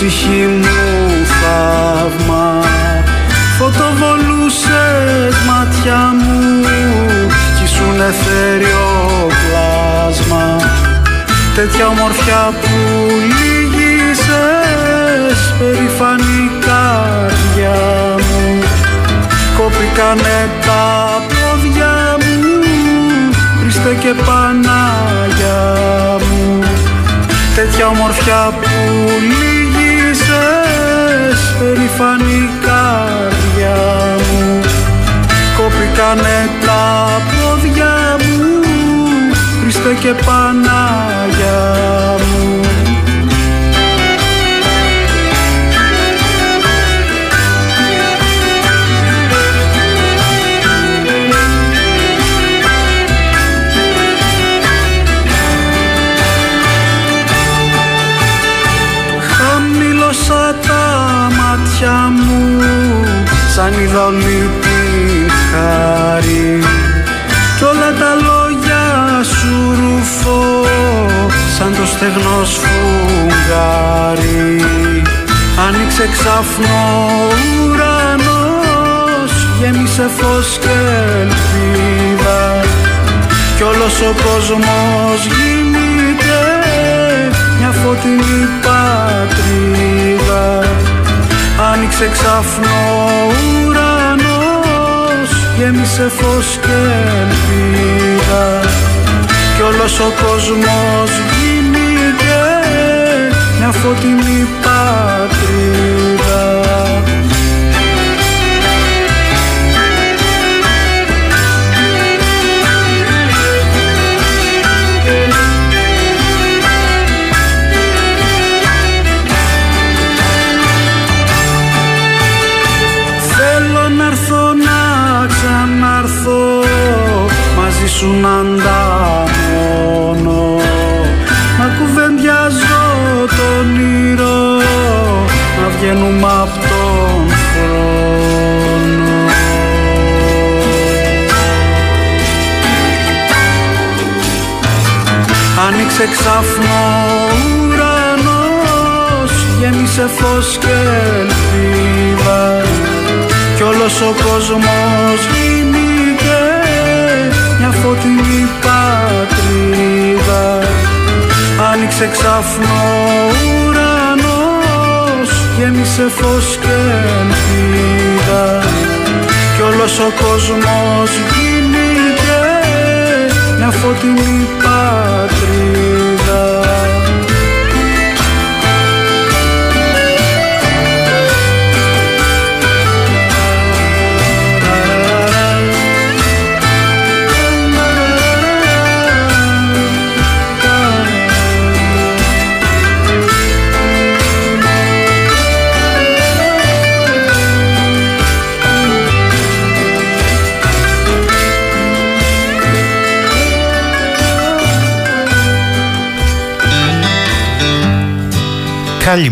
Ψυχή μου θαύμα. Φωτοβολούσες μάτια μου κι ήσουν εθέριο πλάσμα. Τέτοια ομορφιά που λύγησες περήφανη καρδιά μου. Κόπηκανε τα πόδια μου Χριστέ και Πανάγια μου. Τέτοια ομορφιά που περήφανη καρδιά μου. Κόπηκανε τα πόδια μου Χριστέ και Πανάγια μου σαν είδα όλη την χάρη κι όλα τα λόγια σου ρουφώ σαν το στεγνό σφουγγάρι. Άνοιξε ξαφνό ουρανός γέμισε φως και ελπίδα. Κι όλος ο κόσμος γίνεται μια φωτεινή πατρίδα Άνοιξε ξαφνό ουρανός Γέμισε φως και ελπίδα. Κι όλος ο κόσμος γίνηκε Μια φωτεινή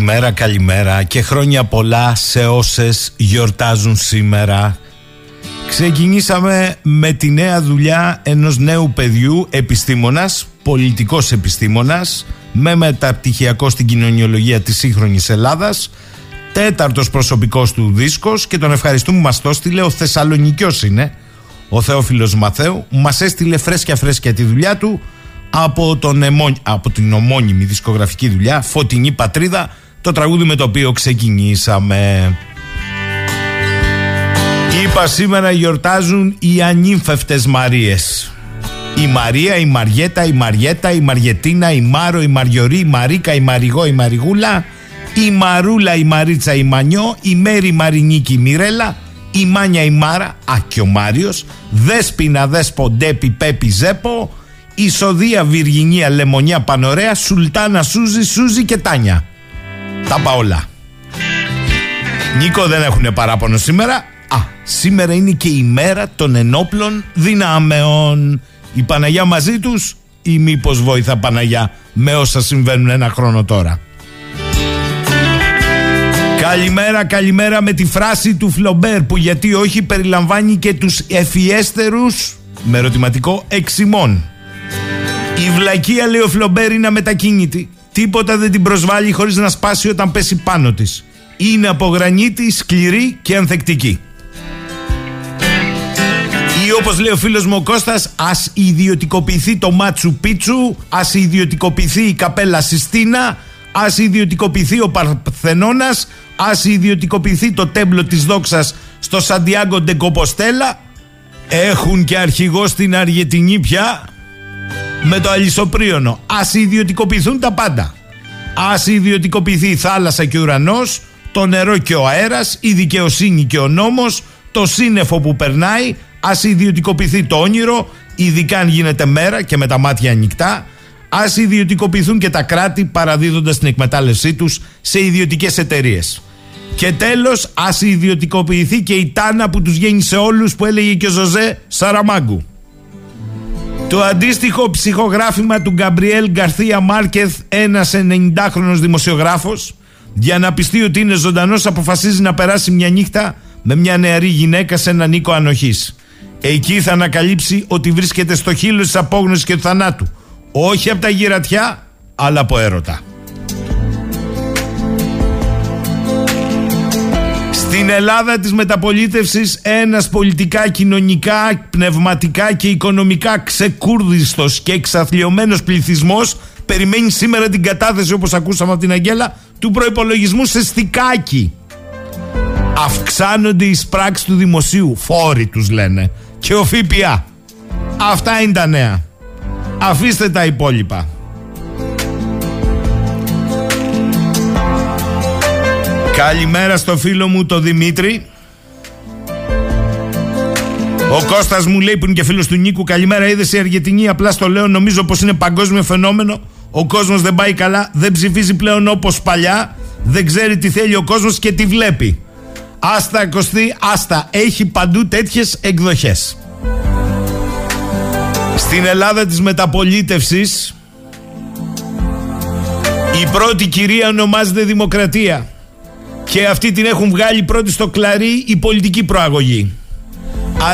Καλημέρα, καλημέρα και χρόνια πολλά σε όσες γιορτάζουν σήμερα. Ξεκινήσαμε με τη νέα δουλειά ενός νέου παιδιού, επιστήμονας, πολιτικός επιστήμονας, με μεταπτυχιακό στην κοινωνιολογία της σύγχρονης Ελλάδας, τέταρτος προσωπικός του δίσκος και τον ευχαριστούμε που μας το έστειλε, ο Θεσσαλονικιός είναι, ο Θεόφιλος Μαθαίου, μας έστειλε φρέσκια φρέσκια τη δουλειά του, από, τον από την ομώνυμη δισκογραφική δουλειά Φωτεινή Πατρίδα το τραγούδι με το οποίο ξεκινήσαμε Είπα σήμερα γιορτάζουν οι ανήμφευτες Μαρίες η Μαρία, η Μαριέτα, η Μαριέτα, η Μαριετίνα, η Μάρο, η Μαριωρή, η Μαρίκα, η Μαριγό, η Μαριγούλα, η Μαρούλα, η Μαρίτσα, η Μανιό, η Μέρη, η Μαρινίκη, η Μιρέλα, η Μάνια η Μάρα, α και ο Μάριος, Δέσποινα Δέσπο Ντέπι Πέπι Ζέπο, Ισοδία Βιργινία Λεμονιά Πανωρέα, Σουλτάνα Σούζη Σούζη και Τάνια. Τα παόλα. Νίκο δεν έχουν παράπονο σήμερα. Α, σήμερα είναι και η μέρα των ενόπλων δυνάμεων. Η Παναγιά μαζί τους ή μήπως βοηθά Παναγιά με όσα συμβαίνουν ένα χρόνο τώρα; Καλημέρα, καλημέρα με τη φράση του Φλομπέρ που γιατί όχι περιλαμβάνει και τους εφιέστερους με ερωτηματικό εξημών. Η βλακία λέει ο Φλομπέρ είναι αμετακίνητη. Τίποτα δεν την προσβάλλει χωρίς να σπάσει όταν πέσει πάνω της. Είναι από γρανίτη, σκληρή και ανθεκτική. Ή όπως λέει ο φίλος μου ο Κώστας, ας ιδιωτικοποιηθεί το Μάτσου Πίτσου, ας ιδιωτικοποιηθεί η καπέλα Συστίνα, ας ιδιωτικοποιηθεί ο Παρθενώνας, ας ιδιωτικοποιηθεί το τέμπλο της δόξας στο Σαντιάγκο Ντεκοποστέλα. Έχουν και αρχηγό στην Αργετινή πια με το αλυσοπρίωνο. Α ιδιωτικοποιηθούν τα πάντα. Α ιδιωτικοποιηθεί η θάλασσα και ο ουρανός, το νερό και ο αέρας, η δικαιοσύνη και ο νόμος, το σύννεφο που περνάει, Α ιδιωτικοποιηθεί το όνειρο, ειδικά αν γίνεται μέρα και με τα μάτια ανοιχτά. Α ιδιωτικοποιηθούν και τα κράτη παραδίδοντας την εκμετάλλευσή τους σε ιδιωτικές εταιρείες. Και τέλος, ας ιδιωτικοποιηθεί και η τάνα που τους γέννησε όλους που έλεγε και ο Ζωζέ Σαραμάγκου. Το αντίστοιχο ψυχογράφημα του Γκαμπριέλ Γκαρθία Μάρκεθ, ένας 90χρονο δημοσιογράφος, για να πιστεί ότι είναι ζωντανός, αποφασίζει να περάσει μια νύχτα με μια νεαρή γυναίκα σε έναν οίκο ανοχής. Εκεί θα ανακαλύψει ότι βρίσκεται στο χείλος της απόγνωσης και του θανάτου. Όχι από τα γυρατιά, αλλά από έρωτα. Στην Ελλάδα της μεταπολίτευσης ένας πολιτικά, κοινωνικά, πνευματικά και οικονομικά ξεκούρδιστος και εξαθλειωμένος πληθυσμός περιμένει σήμερα την κατάθεση όπως ακούσαμε από την Αγγέλα του προϋπολογισμού σε στικάκι. Αυξάνονται οι σπράξεις του δημοσίου, φόροι τους λένε και ο ΦΠΑ. Αυτά είναι τα νέα. Αφήστε τα υπόλοιπα. Καλημέρα στο φίλο μου το Δημήτρη. Ο Κώστας μου λέει που είναι και φίλος του Νίκου Καλημέρα είδες η Αργεντινή Απλά στο λέω νομίζω πως είναι παγκόσμιο φαινόμενο Ο κόσμος δεν πάει καλά Δεν ψηφίζει πλέον όπως παλιά Δεν ξέρει τι θέλει ο κόσμος και τι βλέπει Άστα Κωστή, άστα. Έχει παντού τέτοιες εκδοχές. Στην Ελλάδα της μεταπολίτευσης η πρώτη κυρία ονομάζεται Δημοκρατία και αυτή την έχουν βγάλει πρώτη στο κλαρί η πολιτική προαγωγή.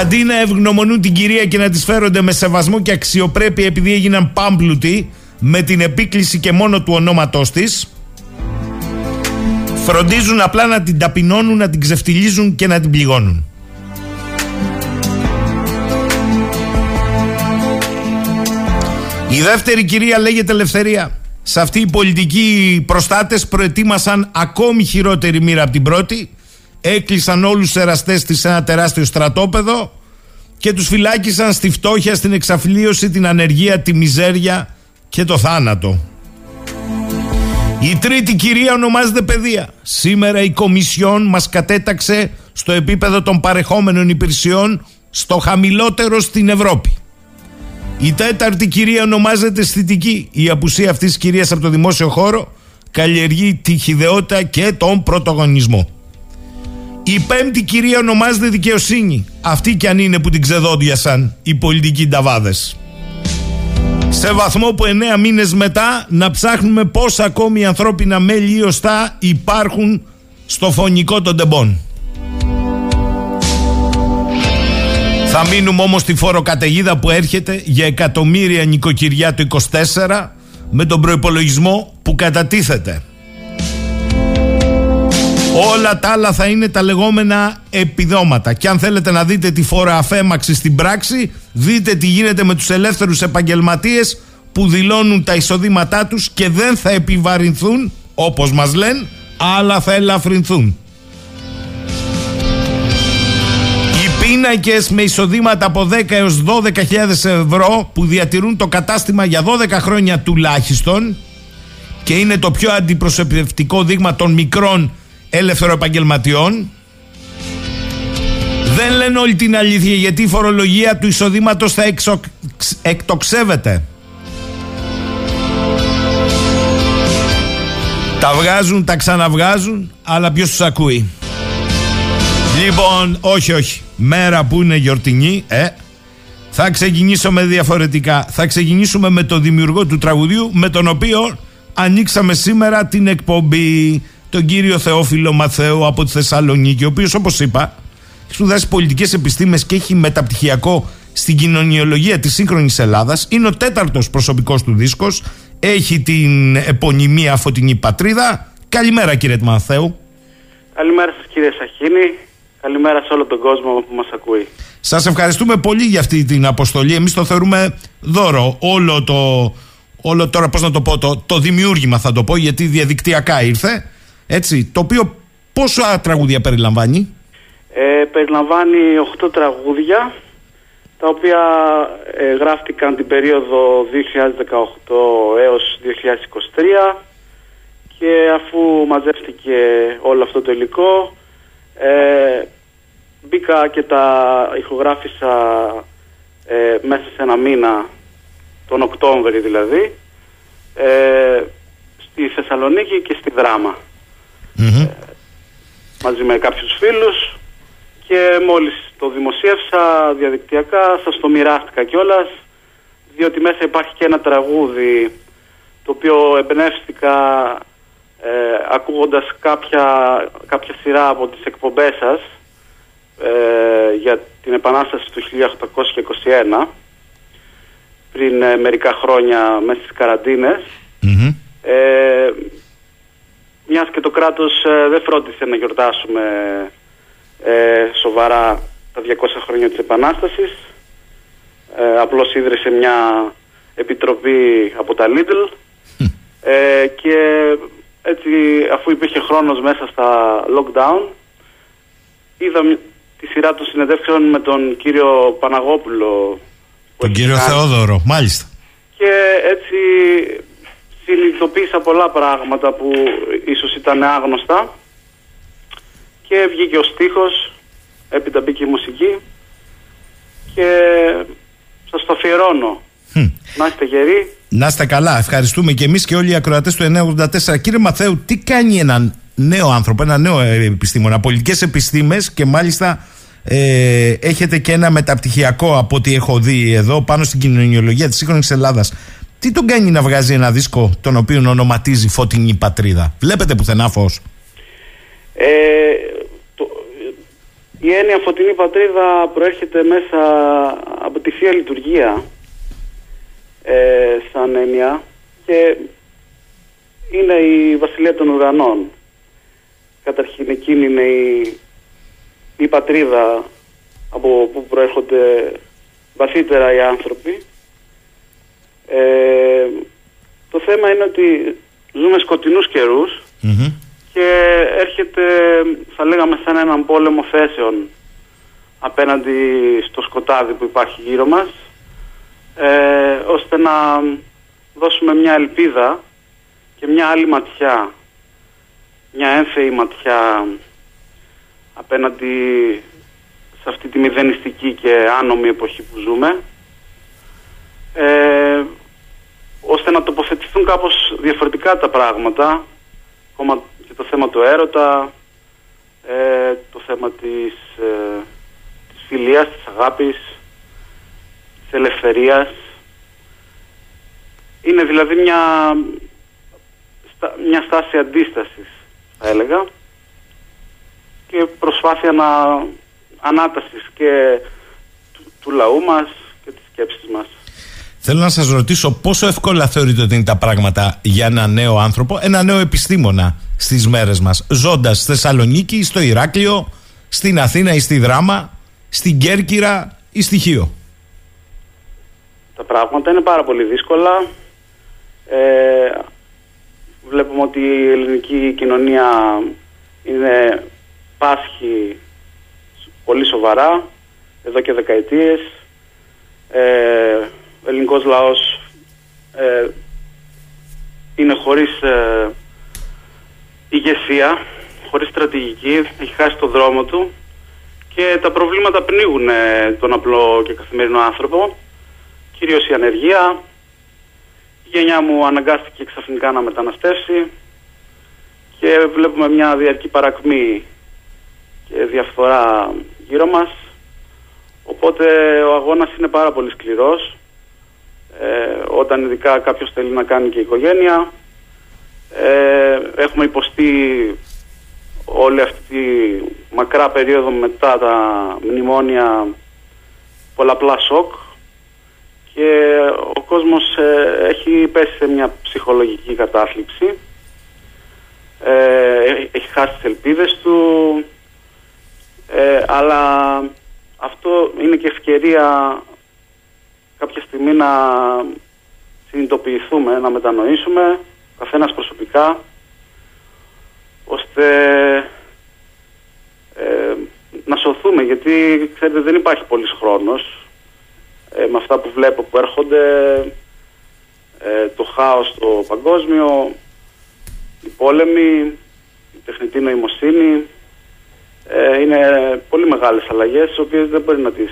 Αντί να ευγνωμονούν την κυρία και να τις φέρονται με σεβασμό και αξιοπρέπεια επειδή έγιναν πάμπλουτοι με την επίκληση και μόνο του ονόματός της Φροντίζουν απλά να την ταπεινώνουν, να την ξεφτιλίζουν και να την πληγώνουν. Η δεύτερη κυρία λέγεται Ελευθερία. Σε αυτή οι πολιτικοί προστάτες προετοίμασαν ακόμη χειρότερη μοίρα από την πρώτη. Έκλεισαν όλους τους εραστές της σε ένα τεράστιο στρατόπεδο και τους φυλάκισαν στη φτώχεια, στην εξαφλίωση, την ανεργία, τη μιζέρια και το θάνατο. Η τρίτη κυρία ονομάζεται παιδεία. Σήμερα η Κομισιόν μας κατέταξε στο επίπεδο των παρεχόμενων υπηρεσιών στο χαμηλότερο στην Ευρώπη. Η τέταρτη κυρία ονομάζεται αισθητική. Η απουσία αυτής της κυρίας από το δημόσιο χώρο καλλιεργεί τη χιδεότητα και τον πρωτογονισμό. Η πέμπτη κυρία ονομάζεται δικαιοσύνη. Αυτή κι αν είναι που την ξεδόντιασαν οι πολιτικοί νταβάδες σε βαθμό που εννέα μήνες μετά να ψάχνουμε πόσα ακόμη ανθρώπινα μέλη ή οστά υπάρχουν στο φωνικό των τεμπών. Θα μείνουμε όμως στη φοροκαταιγίδα που έρχεται για εκατομμύρια νοικοκυριά το 24 με τον προϋπολογισμό που κατατίθεται. Όλα τα άλλα θα είναι τα λεγόμενα επιδόματα. Και αν θέλετε να δείτε τη φόρα αφέμαξη στην πράξη, δείτε τι γίνεται με τους ελεύθερους επαγγελματίες που δηλώνουν τα εισοδήματά τους και δεν θα επιβαρυνθούν, όπως μας λένε, αλλά θα ελαφρυνθούν. Πίνακες με εισοδήματα από 10 έως 12.000 ευρώ που διατηρούν το κατάστημα για 12 χρόνια τουλάχιστον και είναι το πιο αντιπροσωπευτικό δείγμα των μικρών ελευθεροεπαγγελματιών λένε όλη την αλήθεια γιατί η φορολογία του εισοδήματος θα εξο... εκτοξεύεται. Τα βγάζουν, τα ξαναβγάζουν, αλλά ποιος τους ακούει; Λοιπόν, όχι, όχι. Μέρα που είναι γιορτινή, ε, θα ξεκινήσουμε διαφορετικά. Θα ξεκινήσουμε με το δημιουργό του τραγουδιού, με τον οποίο ανοίξαμε σήμερα την εκπομπή. Τον κύριο Θεόφιλο Μαθαίου από τη Θεσσαλονίκη, ο οποίος, όπως είπα, έχει σπουδάσει πολιτικές επιστήμες και έχει μεταπτυχιακό στην κοινωνιολογία της σύγχρονης Ελλάδας. Είναι ο τέταρτος προσωπικός του δίσκος. Έχει την επωνυμία Φωτεινή Πατρίδα. Καλημέρα, κύριε Μαθαίου. Καλημέρα σας, κύριε Σαχίνη. Καλημέρα σε όλο τον κόσμο που μας ακούει. Σας ευχαριστούμε πολύ για αυτή την αποστολή. Εμείς το θεωρούμε δώρο. Όλο το, όλο τώρα πώς να το πω, το, το δημιούργημα θα το πω γιατί διαδικτυακά ήρθε. Έτσι, το οποίο πόσα τραγούδια περιλαμβάνει; Ε, περιλαμβάνει 8 τραγούδια τα οποία ε, γράφτηκαν την περίοδο 2018 έως 2023 και αφού μαζεύτηκε όλο αυτό το υλικό ε, μπήκα και τα ηχογράφησα ε, μέσα σε ένα μήνα, τον Οκτώβρη δηλαδή, ε, στη Θεσσαλονίκη και στη δραμα ε, μαζί με κάποιους φίλους και μόλις το δημοσίευσα διαδικτυακά σας το μοιράστηκα κιόλας διότι μέσα υπάρχει και ένα τραγούδι το οποίο εμπνεύστηκα ε, ακούγοντας κάποια, κάποια σειρά από τις εκπομπές σας ε, για την Επανάσταση του 1821 πριν ε, μερικά χρόνια μέσα στις καραντινες ε, μιας και το κράτος ε, δεν φρόντισε να γιορτάσουμε σοβαρά τα 200 χρόνια της Επανάστασης. Απλώς ίδρυσε μια επιτροπή από τα Lidl. Και έτσι αφού υπήρχε χρόνος μέσα στα lockdown είδα τη σειρά των συνεντεύξεων με τον κύριο Παναγόπουλο τον κύριο Θεόδωρο, μάλιστα. Και έτσι συνειδητοποίησα πολλά πράγματα που ίσως ήταν άγνωστα. Και βγήκε ο στίχος έπειτα μπήκε η μουσική. Και σας το αφιερώνω. Να είστε γεροί να είστε καλά. Ευχαριστούμε και εμείς και όλοι οι ακροατές του 984. Κύριε Μαθαίου, τι κάνει έναν νέο άνθρωπο, ένα νέο επιστήμονα, πολιτικές επιστήμες και μάλιστα ε, έχετε και ένα μεταπτυχιακό από ό,τι έχω δει εδώ πάνω στην κοινωνιολογία της σύγχρονης Ελλάδας. Τι τον κάνει να βγάζει ένα δίσκο τον οποίο ονοματίζει Φωτεινή Πατρίδα. Βλέπετε πουθενά φως. Ε, η έννοια Φωτεινή Πατρίδα προέρχεται μέσα από τη Θεία Λειτουργία ε, σαν έννοια και είναι η βασιλεία των ουρανών. Καταρχήν εκείνη είναι η, η πατρίδα από που προέρχονται βαθύτερα οι άνθρωποι. Ε, το θέμα είναι ότι ζούμε σκοτεινούς και έρχεται θα λέγαμε σαν έναν πόλεμο θέσεων απέναντι στο σκοτάδι που υπάρχει γύρω μας ε, ώστε να δώσουμε μια ελπίδα και μια άλλη ματιά, μια έμφαιη ματιά απέναντι σε αυτή τη μηδενιστική και άνομη εποχή που ζούμε. Ε, ώστε να τοποθετηθούν κάπως διαφορετικά τα πράγματα ακόμα και το θέμα του έρωτα ε, το θέμα της, ε, της φιλίας, της αγάπης της ελευθερίας. Είναι δηλαδή μια, μια στάση αντίστασης θα έλεγα και προσπάθεια να ανάτασης και του, λαού μας και της σκέψης μας. Θέλω να σας ρωτήσω πόσο εύκολα θεωρείτε ότι είναι τα πράγματα για ένα νέο άνθρωπο, ένα νέο επιστήμονα στις μέρες μας, ζώντας στη Θεσσαλονίκη, στο Ηράκλειο, στην Αθήνα ή στη Δράμα, στην Κέρκυρα ή στη Χίο; Τα πράγματα είναι πάρα πολύ δύσκολα. Ε, βλέπουμε ότι η ελληνική κοινωνία είναι πάσχη πολύ σοβαρά εδώ και δεκαετίες. Ε, ο ελληνικός λαός ε, είναι χωρίς ε, ηγεσία, χωρίς στρατηγική, έχει χάσει το δρόμο του και τα προβλήματα πνίγουν ε, τον απλό και καθημερινό άνθρωπο, κυρίως η ανεργία. Η γενιά μου αναγκάστηκε ξαφνικά να μεταναστεύσει και βλέπουμε μια διαρκή παρακμή και διαφθορά γύρω μας. Οπότε ο αγώνας είναι πάρα πολύ σκληρός. Ε, όταν ειδικά κάποιος θέλει να κάνει και οικογένεια. Ε, έχουμε υποστεί όλη αυτή τη μακρά περίοδο μετά τα μνημόνια πολλαπλά σοκ και ο κόσμος ε, έχει πέσει σε μια ψυχολογική κατάθλιψη. Ε, έχει χάσει τις ελπίδες του. Ε, αλλά αυτό είναι και ευκαιρία κάποια στιγμή να συνειδητοποιηθούμε, να μετανοήσουμε καθένας προσωπικά ώστε ε, να σωθούμε. Γιατί ξέρετε δεν υπάρχει πολύς χρόνος ε, με αυτά που βλέπω που έρχονται ε, το χάος το παγκόσμιο οι πόλεμοι η τεχνητή νοημοσύνη είναι πολύ μεγάλες αλλαγές τις οποίες δεν μπορεί να τις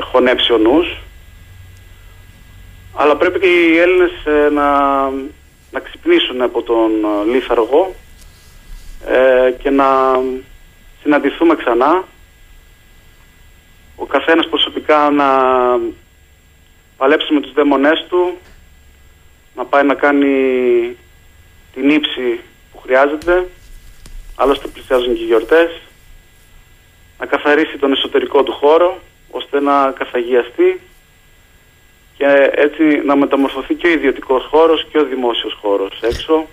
χωνέψει ο νους. Αλλά πρέπει και οι Έλληνες να να ξυπνήσουν από τον ε, λίθαργο ε, και να συναντηθούμε ξανά ο καθένας προσωπικά να παλέψει με τους δαίμονές του να πάει να κάνει την ύψη που χρειάζεται άλλωστε πλησιάζουν και οι γιορτές να καθαρίσει τον εσωτερικό του χώρο ώστε να καθαγιαστεί και έτσι να μεταμορφωθεί και ο ιδιωτικός χώρος και ο δημόσιος χώρος έξω.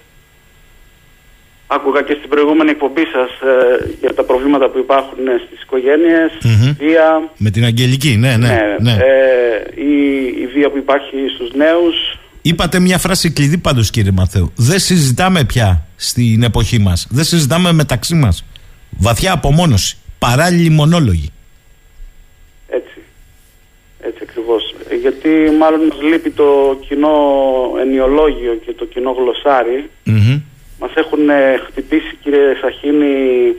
Άκουγα και στην προηγούμενη εκπομπή σας ε, για τα προβλήματα που υπάρχουν ε, στις οικογένειες, βία. Με την Αγγελική, ναι, ναι. ναι, ναι. Ε, η, η βία που υπάρχει στους νέους. Είπατε μια φράση κλειδί πάντως κύριε Μαθαίου. Δεν συζητάμε πια στην εποχή μας. Δεν συζητάμε μεταξύ μας. Βαθιά απομόνωση. Παράλληλοι μονόλογοι. Έτσι. Έτσι ακριβώς γιατί μάλλον μας λείπει το κοινό ενιολόγιο και το κοινό γλωσσάρι. Mm-hmm. Μας έχουν ε, χτυπήσει κύριε Σαχίνη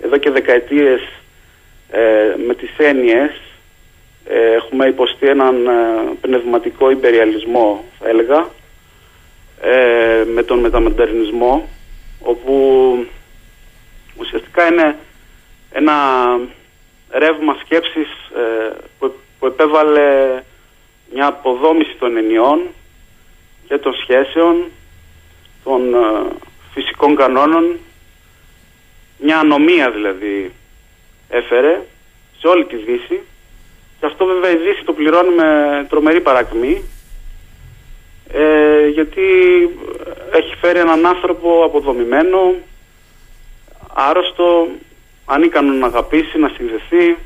εδώ και δεκαετίες ε, με τις έννοιες. Ε, έχουμε υποστεί έναν πνευματικό υπεριαλισμό θα έλεγα με τον μεταμεντερνισμό όπου ουσιαστικά είναι ένα ρεύμα σκέψης που, που επέβαλε μια αποδόμηση των ενιών και των σχέσεων, των ε, φυσικών κανόνων, μια ανομία δηλαδή έφερε σε όλη τη Δύση και αυτό βέβαια η Δύση το πληρώνει με τρομερή παρακμή ε, γιατί έχει φέρει έναν άνθρωπο αποδομημένο, άρρωστο, ανίκανο να αγαπήσει, να συνδεθεί,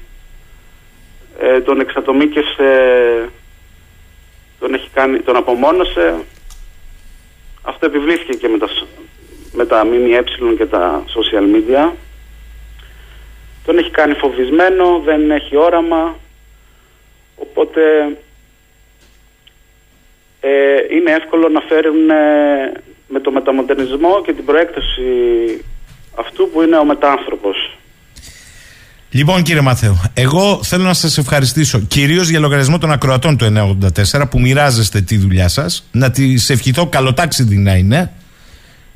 ε, τον εξατομίκευσε τον, έχει κάνει, τον απομόνωσε. Αυτό επιβλήθηκε και με τα, με τα ΜΜΕ και τα social media. Τον έχει κάνει φοβισμένο, δεν έχει όραμα. Οπότε ε, είναι εύκολο να φέρουν ε, με το μεταμοντερνισμό και την προέκταση αυτού που είναι ο μετάνθρωπος. Λοιπόν, κύριε Μαθαίο, εγώ θέλω να σας ευχαριστήσω κυρίως για λογαριασμό των ακροατών του 984 που μοιράζεστε τη δουλειά σας. Να τη ευχηθώ καλοτάξιδη να είναι.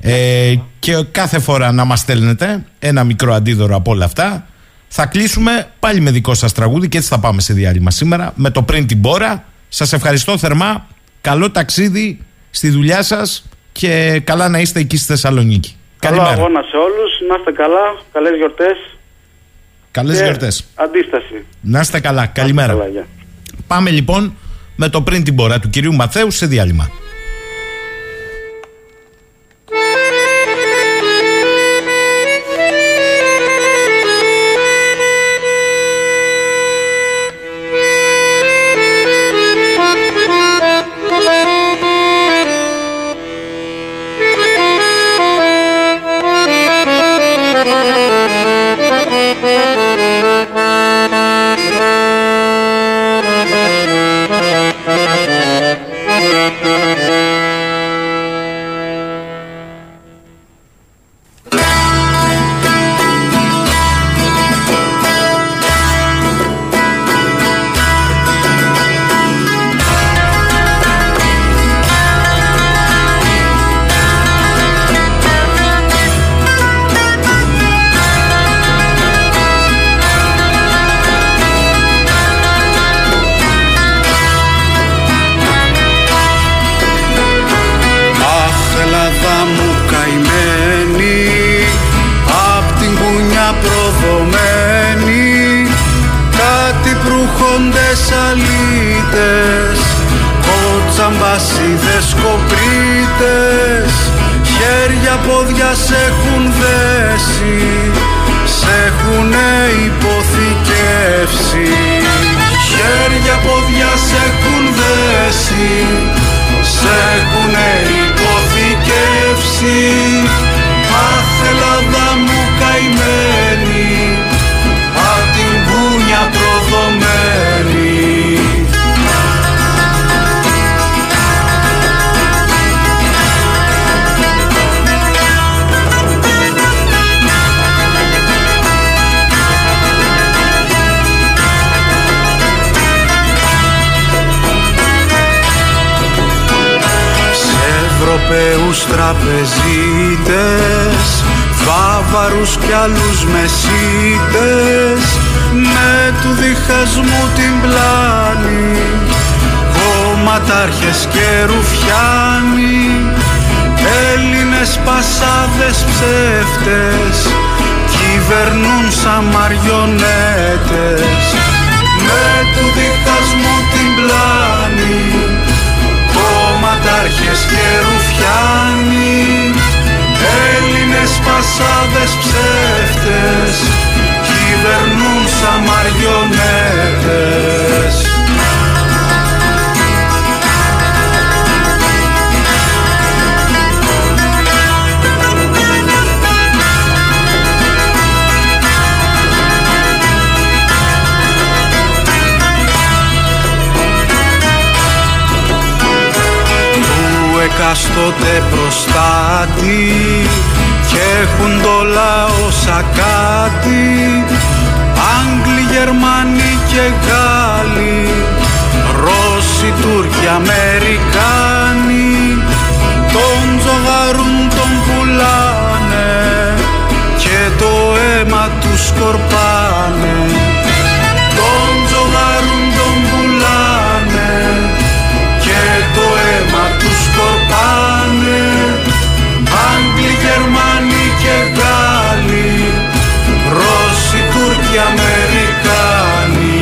Ε, και κάθε φορά να μας στέλνετε ένα μικρό αντίδωρο από όλα αυτά. Θα κλείσουμε πάλι με δικό σας τραγούδι και έτσι θα πάμε σε διάλειμμα σήμερα με το πριν την πόρα. Σας ευχαριστώ θερμά. Καλό ταξίδι στη δουλειά σας και καλά να είστε εκεί στη Θεσσαλονίκη. Καλό αγώνα σε όλους. Να είστε καλά. Καλές γιορτές. Καλές γιορτές. Αντίσταση. Να είστε καλά. Καλημέρα. Πάμε λοιπόν με το πριν την πορεία του κυρίου Μαθαίου σε διάλειμμα. Κομματάρχες και ρουφιάνοι Έλληνες πασάδες ψεύτες Κυβερνούν σαν μαριονέτες του εκαστότε προστάτη και έχουν το λαό σαν κάτι. Άγγλοι, Γερμανοί και Γάλλοι Ρώσοι, Τούρκοι, Αμερικάνοι τον τζογαρούν τον πουλάνε και το αίμα τους σκορπάνε Αμερικάνοι.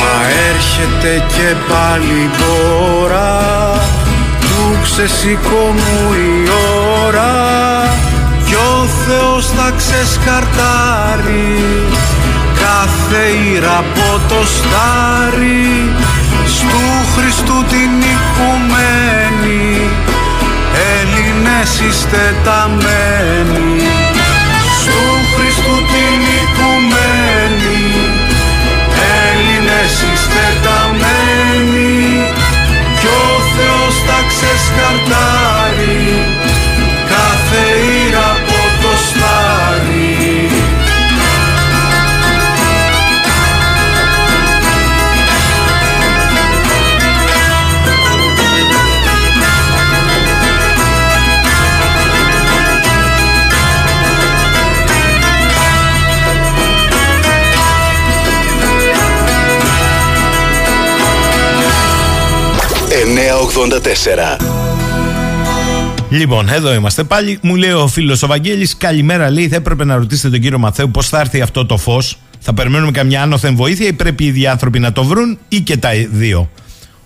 Μα έρχεται και πάλι τώρα του ξεσηκωμού η ώρα κι ο Θεός θα ξεσκαρτάρει κάθε ήρα από το στάρι. Στου Χριστού την οικουμένη Έλληνες είστε ταμένοι «984». Λοιπόν, εδώ είμαστε πάλι. Μου λέει ο φίλος ο Βαγγέλης Καλημέρα, λέει. Θα έπρεπε να ρωτήσετε τον κύριο Μαθαίου πώς θα έρθει αυτό το φως. Θα περιμένουμε καμιά άνωθεν βοήθεια ή πρέπει οι ίδιοι άνθρωποι να το βρουν ή και τα δύο.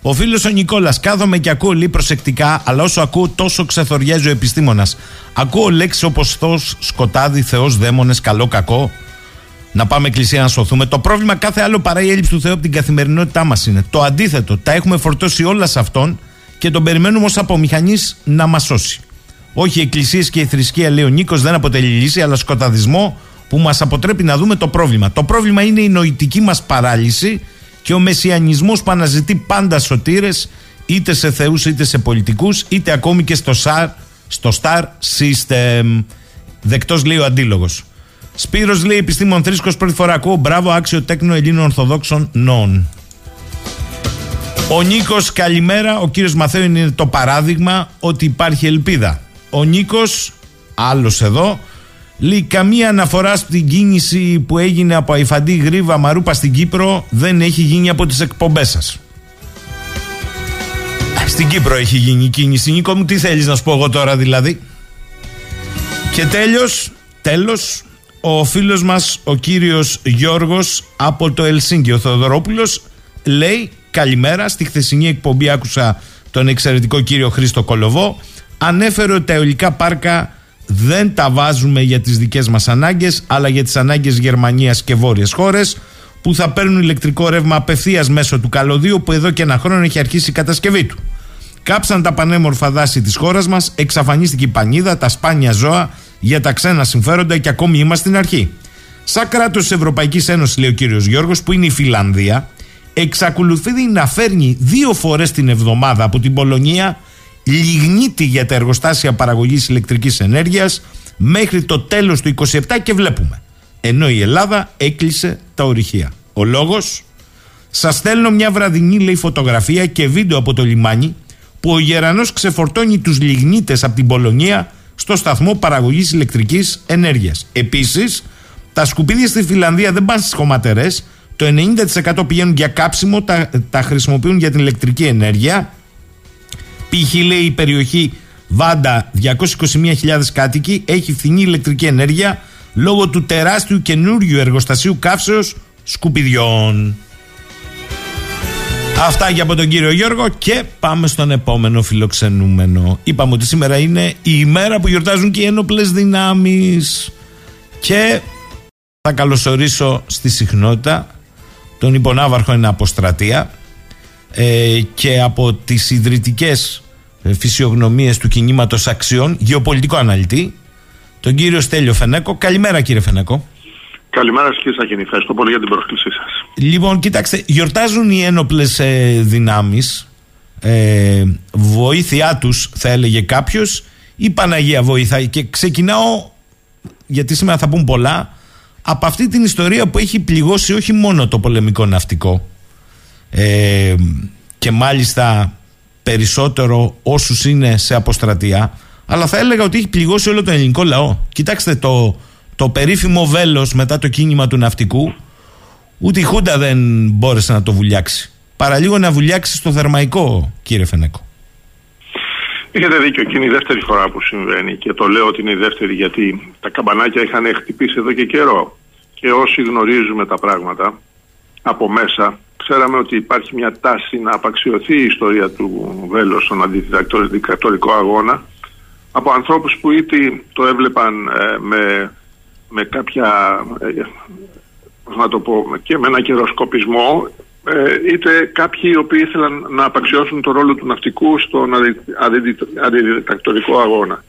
Ο φίλος ο Νικόλας, κάθομαι και ακούω λίγο προσεκτικά, αλλά όσο ακούω τόσο ξεθοριάζει ο επιστήμονας. Ακούω λέξεις όπως Θεό, σκοτάδι, Θεός, δαίμονες, καλό, κακό. Να πάμε εκκλησία να σωθούμε. Το πρόβλημα κάθε άλλο παρά η έλλειψη του Θεού από την καθημερινότητά μας είναι. Το αντίθετο. Τα έχουμε φορτώσει όλα σε αυτόν και τον περιμένουμε ως απομηχανής να μας σώσει. Όχι, οι εκκλησίες και η θρησκεία, λέει ο Νίκος, δεν αποτελεί λύση, αλλά σκοταδισμό που μας αποτρέπει να δούμε το πρόβλημα. Το πρόβλημα είναι η νοητική μας παράλυση και ο μεσιανισμός που αναζητεί πάντα σωτήρες είτε σε θεούς είτε σε πολιτικούς είτε ακόμη και στο, σαρ, στο star system. Δεκτός λέει ο αντίλογος. Σπύρος λέει επιστήμον θρήσκος πρώτη φορά ακούω μπράβο άξιο τέκνο Ελλήνων Ορθοδόξων νόν. Ο Νίκος καλημέρα, ο κύριος Μαθαίου είναι το παράδειγμα ότι υπάρχει ελπίδα. Ο Νίκος, άλλος εδώ, Λέει καμία αναφορά στην κίνηση που έγινε από Αϊφαντή Γρήβα Μαρούπα στην Κύπρο δεν έχει γίνει από τις εκπομπές σας. Στην Κύπρο έχει γίνει η κίνηση. Νίκο μου τι θέλεις να σου πω εγώ τώρα δηλαδή; Και τέλος, τέλος, ο φίλος μας ο κύριος Γιώργος από το Ελσίνκι, ο Θεοδωρόπουλος, λέει καλημέρα. Στη χθεσινή εκπομπή άκουσα τον εξαιρετικό κύριο Χρήστο Κολοβό. Ανέφερε ότι τα αιωλικά πάρκα δεν τα βάζουμε για τις δικές μας ανάγκες αλλά για τις ανάγκες Γερμανίας και βόρειες χώρες που θα παίρνουν ηλεκτρικό ρεύμα απευθείας μέσω του καλωδίου που εδώ και ένα χρόνο έχει αρχίσει η κατασκευή του. Κάψαν τα πανέμορφα δάση της χώρας μας, εξαφανίστηκε η πανίδα, τα σπάνια ζώα για τα ξένα συμφέροντα και ακόμη είμαστε στην αρχή. Σαν κράτος τη Ευρωπαϊκής Ένωσης, λέει ο κύριος Γιώργος, που είναι η Φιλανδία, εξακολουθεί να φέρνει δύο φορές την εβδομάδα από την Πολωνία λιγνίτη για τα εργοστάσια παραγωγής ηλεκτρικής ενέργειας μέχρι το τέλος του 27 και βλέπουμε. Ενώ η Ελλάδα έκλεισε τα ορυχεία. Ο λόγος, σας στέλνω μια βραδινή λέει φωτογραφία και βίντεο από το λιμάνι που ο Γερανός ξεφορτώνει τους λιγνίτες από την Πολωνία στο σταθμό παραγωγής ηλεκτρικής ενέργειας. Επίσης, τα σκουπίδια στη Φιλανδία δεν πάνε στις χωματερές, το 90% πηγαίνουν για κάψιμο, τα, τα χρησιμοποιούν για την ηλεκτρική ενέργεια Π.χ. λέει η περιοχή Βάντα 221.000 κάτοικοι έχει φθηνή ηλεκτρική ενέργεια λόγω του τεράστιου καινούριου εργοστασίου καύσεως σκουπιδιών. Αυτά για από τον κύριο Γιώργο και πάμε στον επόμενο φιλοξενούμενο. Είπαμε ότι σήμερα είναι η ημέρα που γιορτάζουν και οι ένοπλες δυνάμεις και θα καλωσορίσω στη συχνότητα τον υπονάβαρχο εν αποστρατεία ε, και από τις ιδρυτικές ε, φυσιογνωμίες του κινήματος αξιών, γεωπολιτικό αναλυτή, τον κύριο Στέλιο Φενέκο. Καλημέρα κύριε Φενέκο. Καλημέρα σας κύριε Σαχίνη. Ευχαριστώ πολύ για την πρόσκλησή σας. Λοιπόν, κοιτάξτε, γιορτάζουν οι ένοπλες ε, δυνάμεις, ε, βοήθειά τους θα έλεγε κάποιος, η Παναγία βοηθάει και ξεκινάω, γιατί σήμερα θα πούν πολλά, από αυτή την ιστορία που έχει πληγώσει όχι μόνο το πολεμικό ναυτικό, ε, και μάλιστα περισσότερο όσους είναι σε αποστρατεία αλλά θα έλεγα ότι έχει πληγώσει όλο τον ελληνικό λαό. Κοιτάξτε το, το περίφημο βέλος μετά το κίνημα του ναυτικού ούτε η Χούντα δεν μπόρεσε να το βουλιάξει. Παραλίγο να βουλιάξει στο θερμαϊκό κύριε Φενέκο Έχετε δίκιο και είναι η δεύτερη φορά που συμβαίνει και το λέω ότι είναι η δεύτερη γιατί τα καμπανάκια είχαν χτυπήσει εδώ και καιρό. Και όσοι γνωρίζουμε τα πράγματα από μέσα ξέραμε ότι υπάρχει μια τάση να απαξιωθεί η ιστορία του Βέλος στον αντιδιδακτορικό αγώνα από ανθρώπους που είτε το έβλεπαν ε, με, με κάποια, ε, να το πω, και με ένα καιροσκοπισμό ε, είτε κάποιοι οι οποίοι ήθελαν να απαξιώσουν το ρόλο του ναυτικού στον αντιδιδακτορικό αγώνα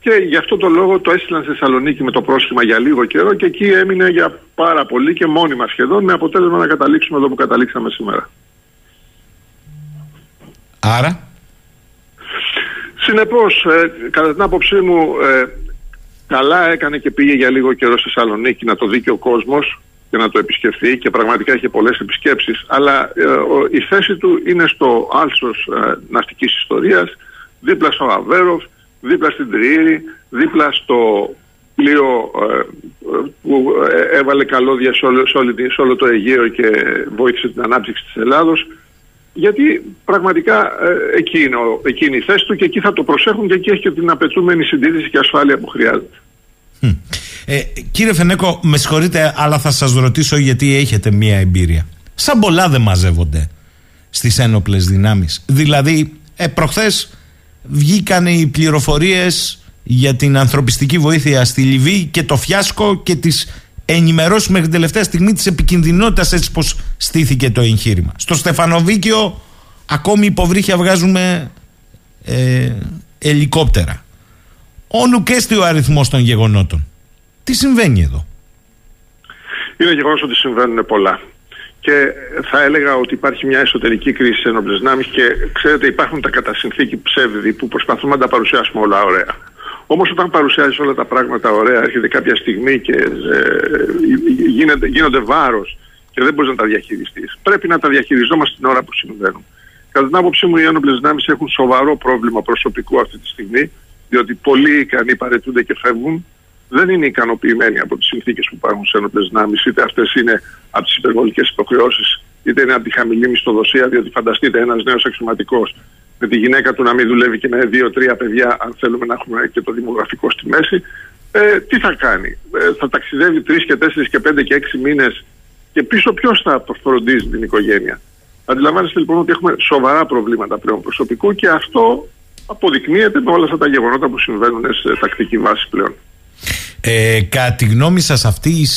και γι' αυτό το λόγο το έστειλαν στη Θεσσαλονίκη με το πρόσχημα για λίγο καιρό και εκεί έμεινε για πάρα πολύ και μόνιμα σχεδόν με αποτέλεσμα να καταλήξουμε εδώ που καταλήξαμε σήμερα. Άρα; Συνεπώς, ε, κατά την άποψή μου, ε, καλά έκανε και πήγε για λίγο καιρό στη Θεσσαλονίκη να το δει και ο κόσμος και να το επισκεφθεί και πραγματικά είχε πολλές επισκέψεις αλλά ε, η θέση του είναι στο άλσος ε, ναυτικής ιστορίας δίπλα στο Αβέροφ δίπλα στην Τριήρη, δίπλα στο πλοίο ε, που έβαλε καλώδια σε όλο, σε, όλο, το Αιγαίο και βοήθησε την ανάπτυξη της Ελλάδος γιατί πραγματικά ε, εκεί, είναι, εκεί είναι η θέση του και εκεί θα το προσέχουν και εκεί έχει και την απαιτούμενη συντήρηση και ασφάλεια που χρειάζεται. Ε, κύριε Φενέκο, με συγχωρείτε, αλλά θα σας ρωτήσω γιατί έχετε μία εμπειρία. Σαν πολλά δεν μαζεύονται στις ένοπλες δυνάμεις. Δηλαδή, ε, προχθές βγήκαν οι πληροφορίες για την ανθρωπιστική βοήθεια στη Λιβύη και το φιάσκο και τις ενημερώσεις μέχρι την τελευταία στιγμή της επικινδυνότητας έτσι πως στήθηκε το εγχείρημα. Στο Στεφανοβίκιο ακόμη υποβρύχια βγάζουμε ε, ελικόπτερα. Όνου και στο αριθμός των γεγονότων. Τι συμβαίνει εδώ; Είναι γεγονός ότι συμβαίνουν πολλά και θα έλεγα ότι υπάρχει μια εσωτερική κρίση σε ένοπλε δυνάμει και ξέρετε υπάρχουν τα κατά συνθήκη ψεύδι που προσπαθούμε να τα παρουσιάσουμε όλα ωραία. Όμως όταν παρουσιάζεις όλα τα πράγματα ωραία, έρχεται κάποια στιγμή και ε, γίνεται, γίνονται βάρος και δεν μπορείς να τα διαχειριστείς. Πρέπει να τα διαχειριζόμαστε την ώρα που συμβαίνουν. Κατά την άποψή μου, οι ένοπλε δυνάμει έχουν σοβαρό πρόβλημα προσωπικού αυτή τη στιγμή, διότι πολλοί ικανοί παρετούνται και φεύγουν δεν είναι ικανοποιημένοι από τις συνθήκες που υπάρχουν στι ένοπλες δυνάμεις, είτε αυτές είναι από τις υπερβολικές υποχρεώσεις, είτε είναι από τη χαμηλή μισθοδοσία. Διότι φανταστείτε ένας νέος αξιωματικός με τη γυναίκα του να μην δουλεύει και με δύο-τρία παιδιά, αν θέλουμε να έχουμε και το δημογραφικό στη μέση, ε, τι θα κάνει; Ε, θα ταξιδεύει τρεις και τέσσερις και πέντε και έξι μήνες και πίσω ποιος θα φροντίζει την οικογένεια; Αντιλαμβάνεστε λοιπόν ότι έχουμε σοβαρά προβλήματα πλέον προσωπικού και αυτό αποδεικνύεται με όλα αυτά τα γεγονότα που συμβαίνουν σε τακτική βάση πλέον. Ε, κατά τη γνώμη σας αυτή η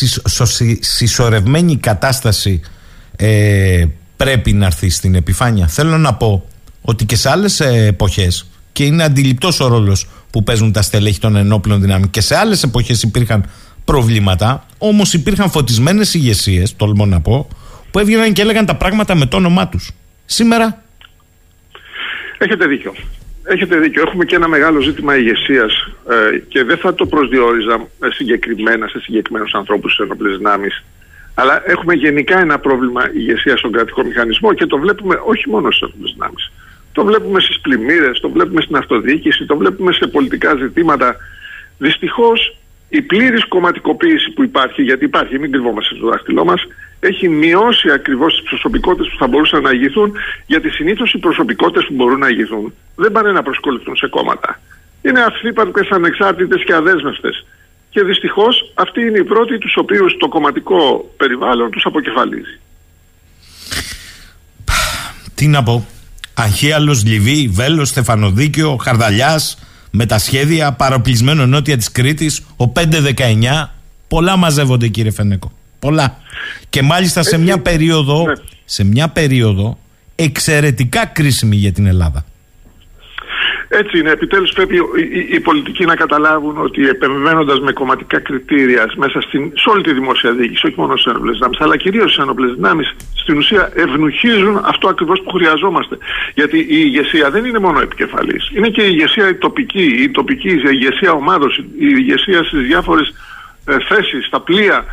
συσσωρευμένη κατάσταση ε, πρέπει να έρθει στην επιφάνεια. Θέλω να πω ότι και σε άλλες εποχές και είναι αντιληπτός ο ρόλος που παίζουν τα στελέχη των ενόπλων δυνάμεων και σε άλλες εποχές υπήρχαν προβλήματα όμως υπήρχαν φωτισμένες ηγεσίες, τολμώ να πω που έβγαιναν και έλεγαν τα πράγματα με το όνομά τους. Σήμερα Έχετε δίκιο. Έχετε δίκιο. Έχουμε και ένα μεγάλο ζήτημα ηγεσίας ε, και δεν θα το προσδιορίζα ε, συγκεκριμένα σε συγκεκριμένους ανθρώπους στι ενόπλε δυνάμεις. Αλλά έχουμε γενικά ένα πρόβλημα ηγεσίας στον κρατικό μηχανισμό και το βλέπουμε όχι μόνο στις ενόπλε δυνάμεις. Το βλέπουμε στις πλημμύρες, το βλέπουμε στην αυτοδιοίκηση, το βλέπουμε σε πολιτικά ζητήματα. Δυστυχώς η πλήρης κομματικοποίηση που υπάρχει, γιατί υπάρχει, μην κρυβόμαστε στο δάχτυλό μας, έχει μειώσει ακριβώς τις προσωπικότητες που θα μπορούσαν να ηγηθούν, γιατί συνήθως οι προσωπικότητες που μπορούν να ηγηθούν δεν πάνε να προσκοληθούν σε κόμματα. Είναι αυθύπαρκε, ανεξάρτητες και αδέσμευτες. Και δυστυχώς αυτοί είναι οι πρώτοι τους οποίους το κομματικό περιβάλλον τους αποκεφαλίζει. Τι να πω. Αχίαλο, Λιβύη, Βέλος, Στεφανοδίκιο, Χαρδαλιάς, με τα σχέδια, παροπλισμένο νότια της Κρήτης, ο 519. Πολλά μαζεύονται, κύριε Φενέκο. Πολλά. Και μάλιστα σε μια περίοδο, ναι. σε μια περίοδο εξαιρετικά κρίσιμη για την Ελλάδα. Έτσι είναι. Επιτέλους πρέπει οι, πολιτικοί να καταλάβουν ότι επεμβαίνοντας με κομματικά κριτήρια μέσα στην, σε όλη τη δημόσια διοίκηση, όχι μόνο στις ένοπλες δυνάμεις, αλλά κυρίως στις ένοπλες δυνάμεις, στην ουσία ευνοχίζουν αυτό ακριβώς που χρειαζόμαστε. Γιατί η ηγεσία δεν είναι μόνο επικεφαλής. Είναι και η ηγεσία η τοπική, η τοπική η ηγεσία ομάδος, η ηγεσία στις διάφορες ε, θέσεις, στα πλοία.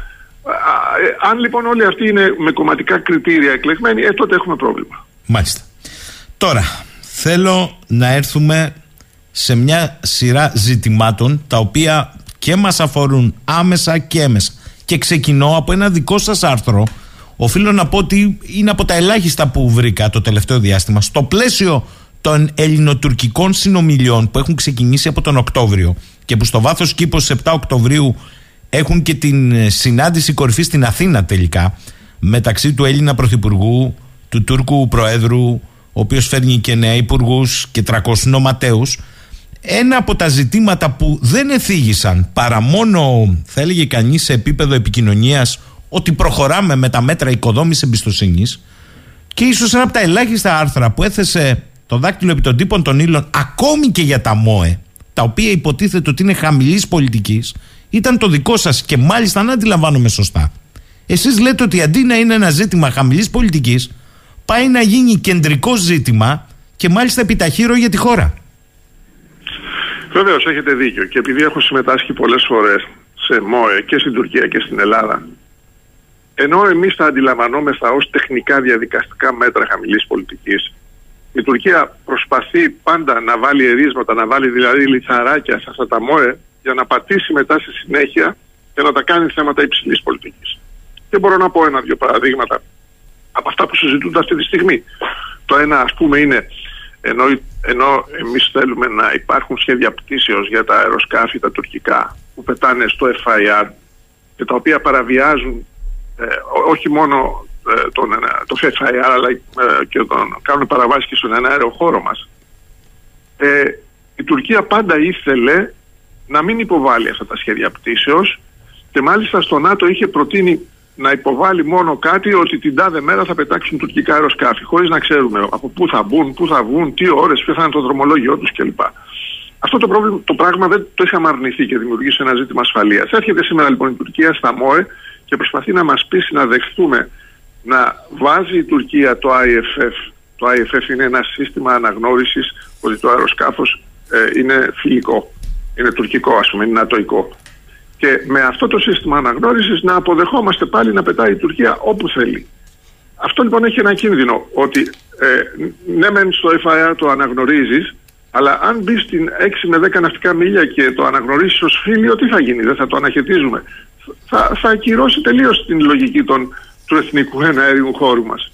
Ε, αν λοιπόν όλοι αυτοί είναι με κομματικά κριτήρια εκλεγμένοι, ε, τότε έχουμε πρόβλημα. Μάλιστα. Τώρα, θέλω να έρθουμε σε μια σειρά ζητημάτων τα οποία και μας αφορούν άμεσα και έμεσα. Και ξεκινώ από ένα δικό σας άρθρο. Οφείλω να πω ότι είναι από τα ελάχιστα που βρήκα το τελευταίο διάστημα. Στο πλαίσιο των ελληνοτουρκικών συνομιλιών που έχουν ξεκινήσει από τον Οκτώβριο και που στο βάθος κήπος 7 Οκτωβρίου έχουν και την ε, συνάντηση κορυφής στην Αθήνα τελικά μεταξύ του Έλληνα Πρωθυπουργού, του Τούρκου Προέδρου, ο οποίος φέρνει και νέα υπουργούς και 300 νοματέους. Ένα από τα ζητήματα που δεν εθίγησαν παρά μόνο, θα έλεγε κανείς, σε επίπεδο επικοινωνίας ότι προχωράμε με τα μέτρα οικοδόμησης εμπιστοσύνης και ίσως ένα από τα ελάχιστα άρθρα που έθεσε το δάκτυλο επί των τύπων των ύλων ακόμη και για τα ΜΟΕ τα οποία υποτίθεται ότι είναι χαμηλής πολιτικής ήταν το δικό σας και μάλιστα αν αντιλαμβάνομαι σωστά. Εσείς λέτε ότι αντί να είναι ένα ζήτημα χαμηλής πολιτικής, πάει να γίνει κεντρικό ζήτημα και μάλιστα επιταχύρω για τη χώρα. Βεβαίως, έχετε δίκιο. Και επειδή έχω συμμετάσχει πολλές φορές σε ΜΟΕ και στην Τουρκία και στην Ελλάδα, ενώ εμείς τα αντιλαμβανόμεθα ως τεχνικά διαδικαστικά μέτρα χαμηλής πολιτικής, η Τουρκία προσπαθεί πάντα να βάλει ερίσματα, να βάλει δηλαδή λιθαράκια σε αυτά τα ΜΟΕ για να πατήσει μετά στη συνέχεια και να τα κάνει θέματα υψηλής πολιτικής. Και μπορώ να πω ένα-δύο παραδείγματα από αυτά που συζητούνται αυτή τη στιγμή. Το ένα, ας πούμε, είναι ενώ, ενώ εμείς θέλουμε να υπάρχουν σχέδια πτήσεως για τα αεροσκάφη τα τουρκικά που πετάνε στο FIR και τα οποία παραβιάζουν ε, όχι μόνο ε, τον, το FIR αλλά ε, και τον, κάνουν παραβάσεις και στον αέριο χώρο μας ε, η Τουρκία πάντα ήθελε να μην υποβάλει αυτά τα σχέδια πτήσεως και μάλιστα στο ΝΑΤΟ είχε προτείνει να υποβάλει μόνο κάτι ότι την τάδε μέρα θα πετάξουν τουρκικά αεροσκάφη, χωρίς να ξέρουμε από πού θα μπουν, πού θα βγουν, τι ώρες, ποιο θα είναι το δρομολόγιο τους κλπ. Αυτό το, πρόβλημα, το πράγμα δεν το είχαμε αρνηθεί και δημιουργήσει ένα ζήτημα ασφαλείας. Έρχεται σήμερα λοιπόν η Τουρκία στα ΜΟΕ και προσπαθεί να μας πείσει να δεχτούμε να βάζει η Τουρκία το IFF. Το IFF είναι ένα σύστημα αναγνώρισης ότι το αεροσκάφος ε, είναι φιλικό είναι τουρκικό ας πούμε, είναι νατοϊκό. Και με αυτό το σύστημα αναγνώρισης να αποδεχόμαστε πάλι να πετάει η Τουρκία όπου θέλει. Αυτό λοιπόν έχει ένα κίνδυνο ότι ε, ναι μεν στο FIR το αναγνωρίζεις Αλλά αν μπεις στην 6 με 10 ναυτικά μίλια και το αναγνωρίσεις ως φίλιο, τι θα γίνει, δεν θα το αναχαιτίζουμε. Θα, θα ακυρώσει τελείως την λογική των, του εθνικού εναέριου χώρου μας.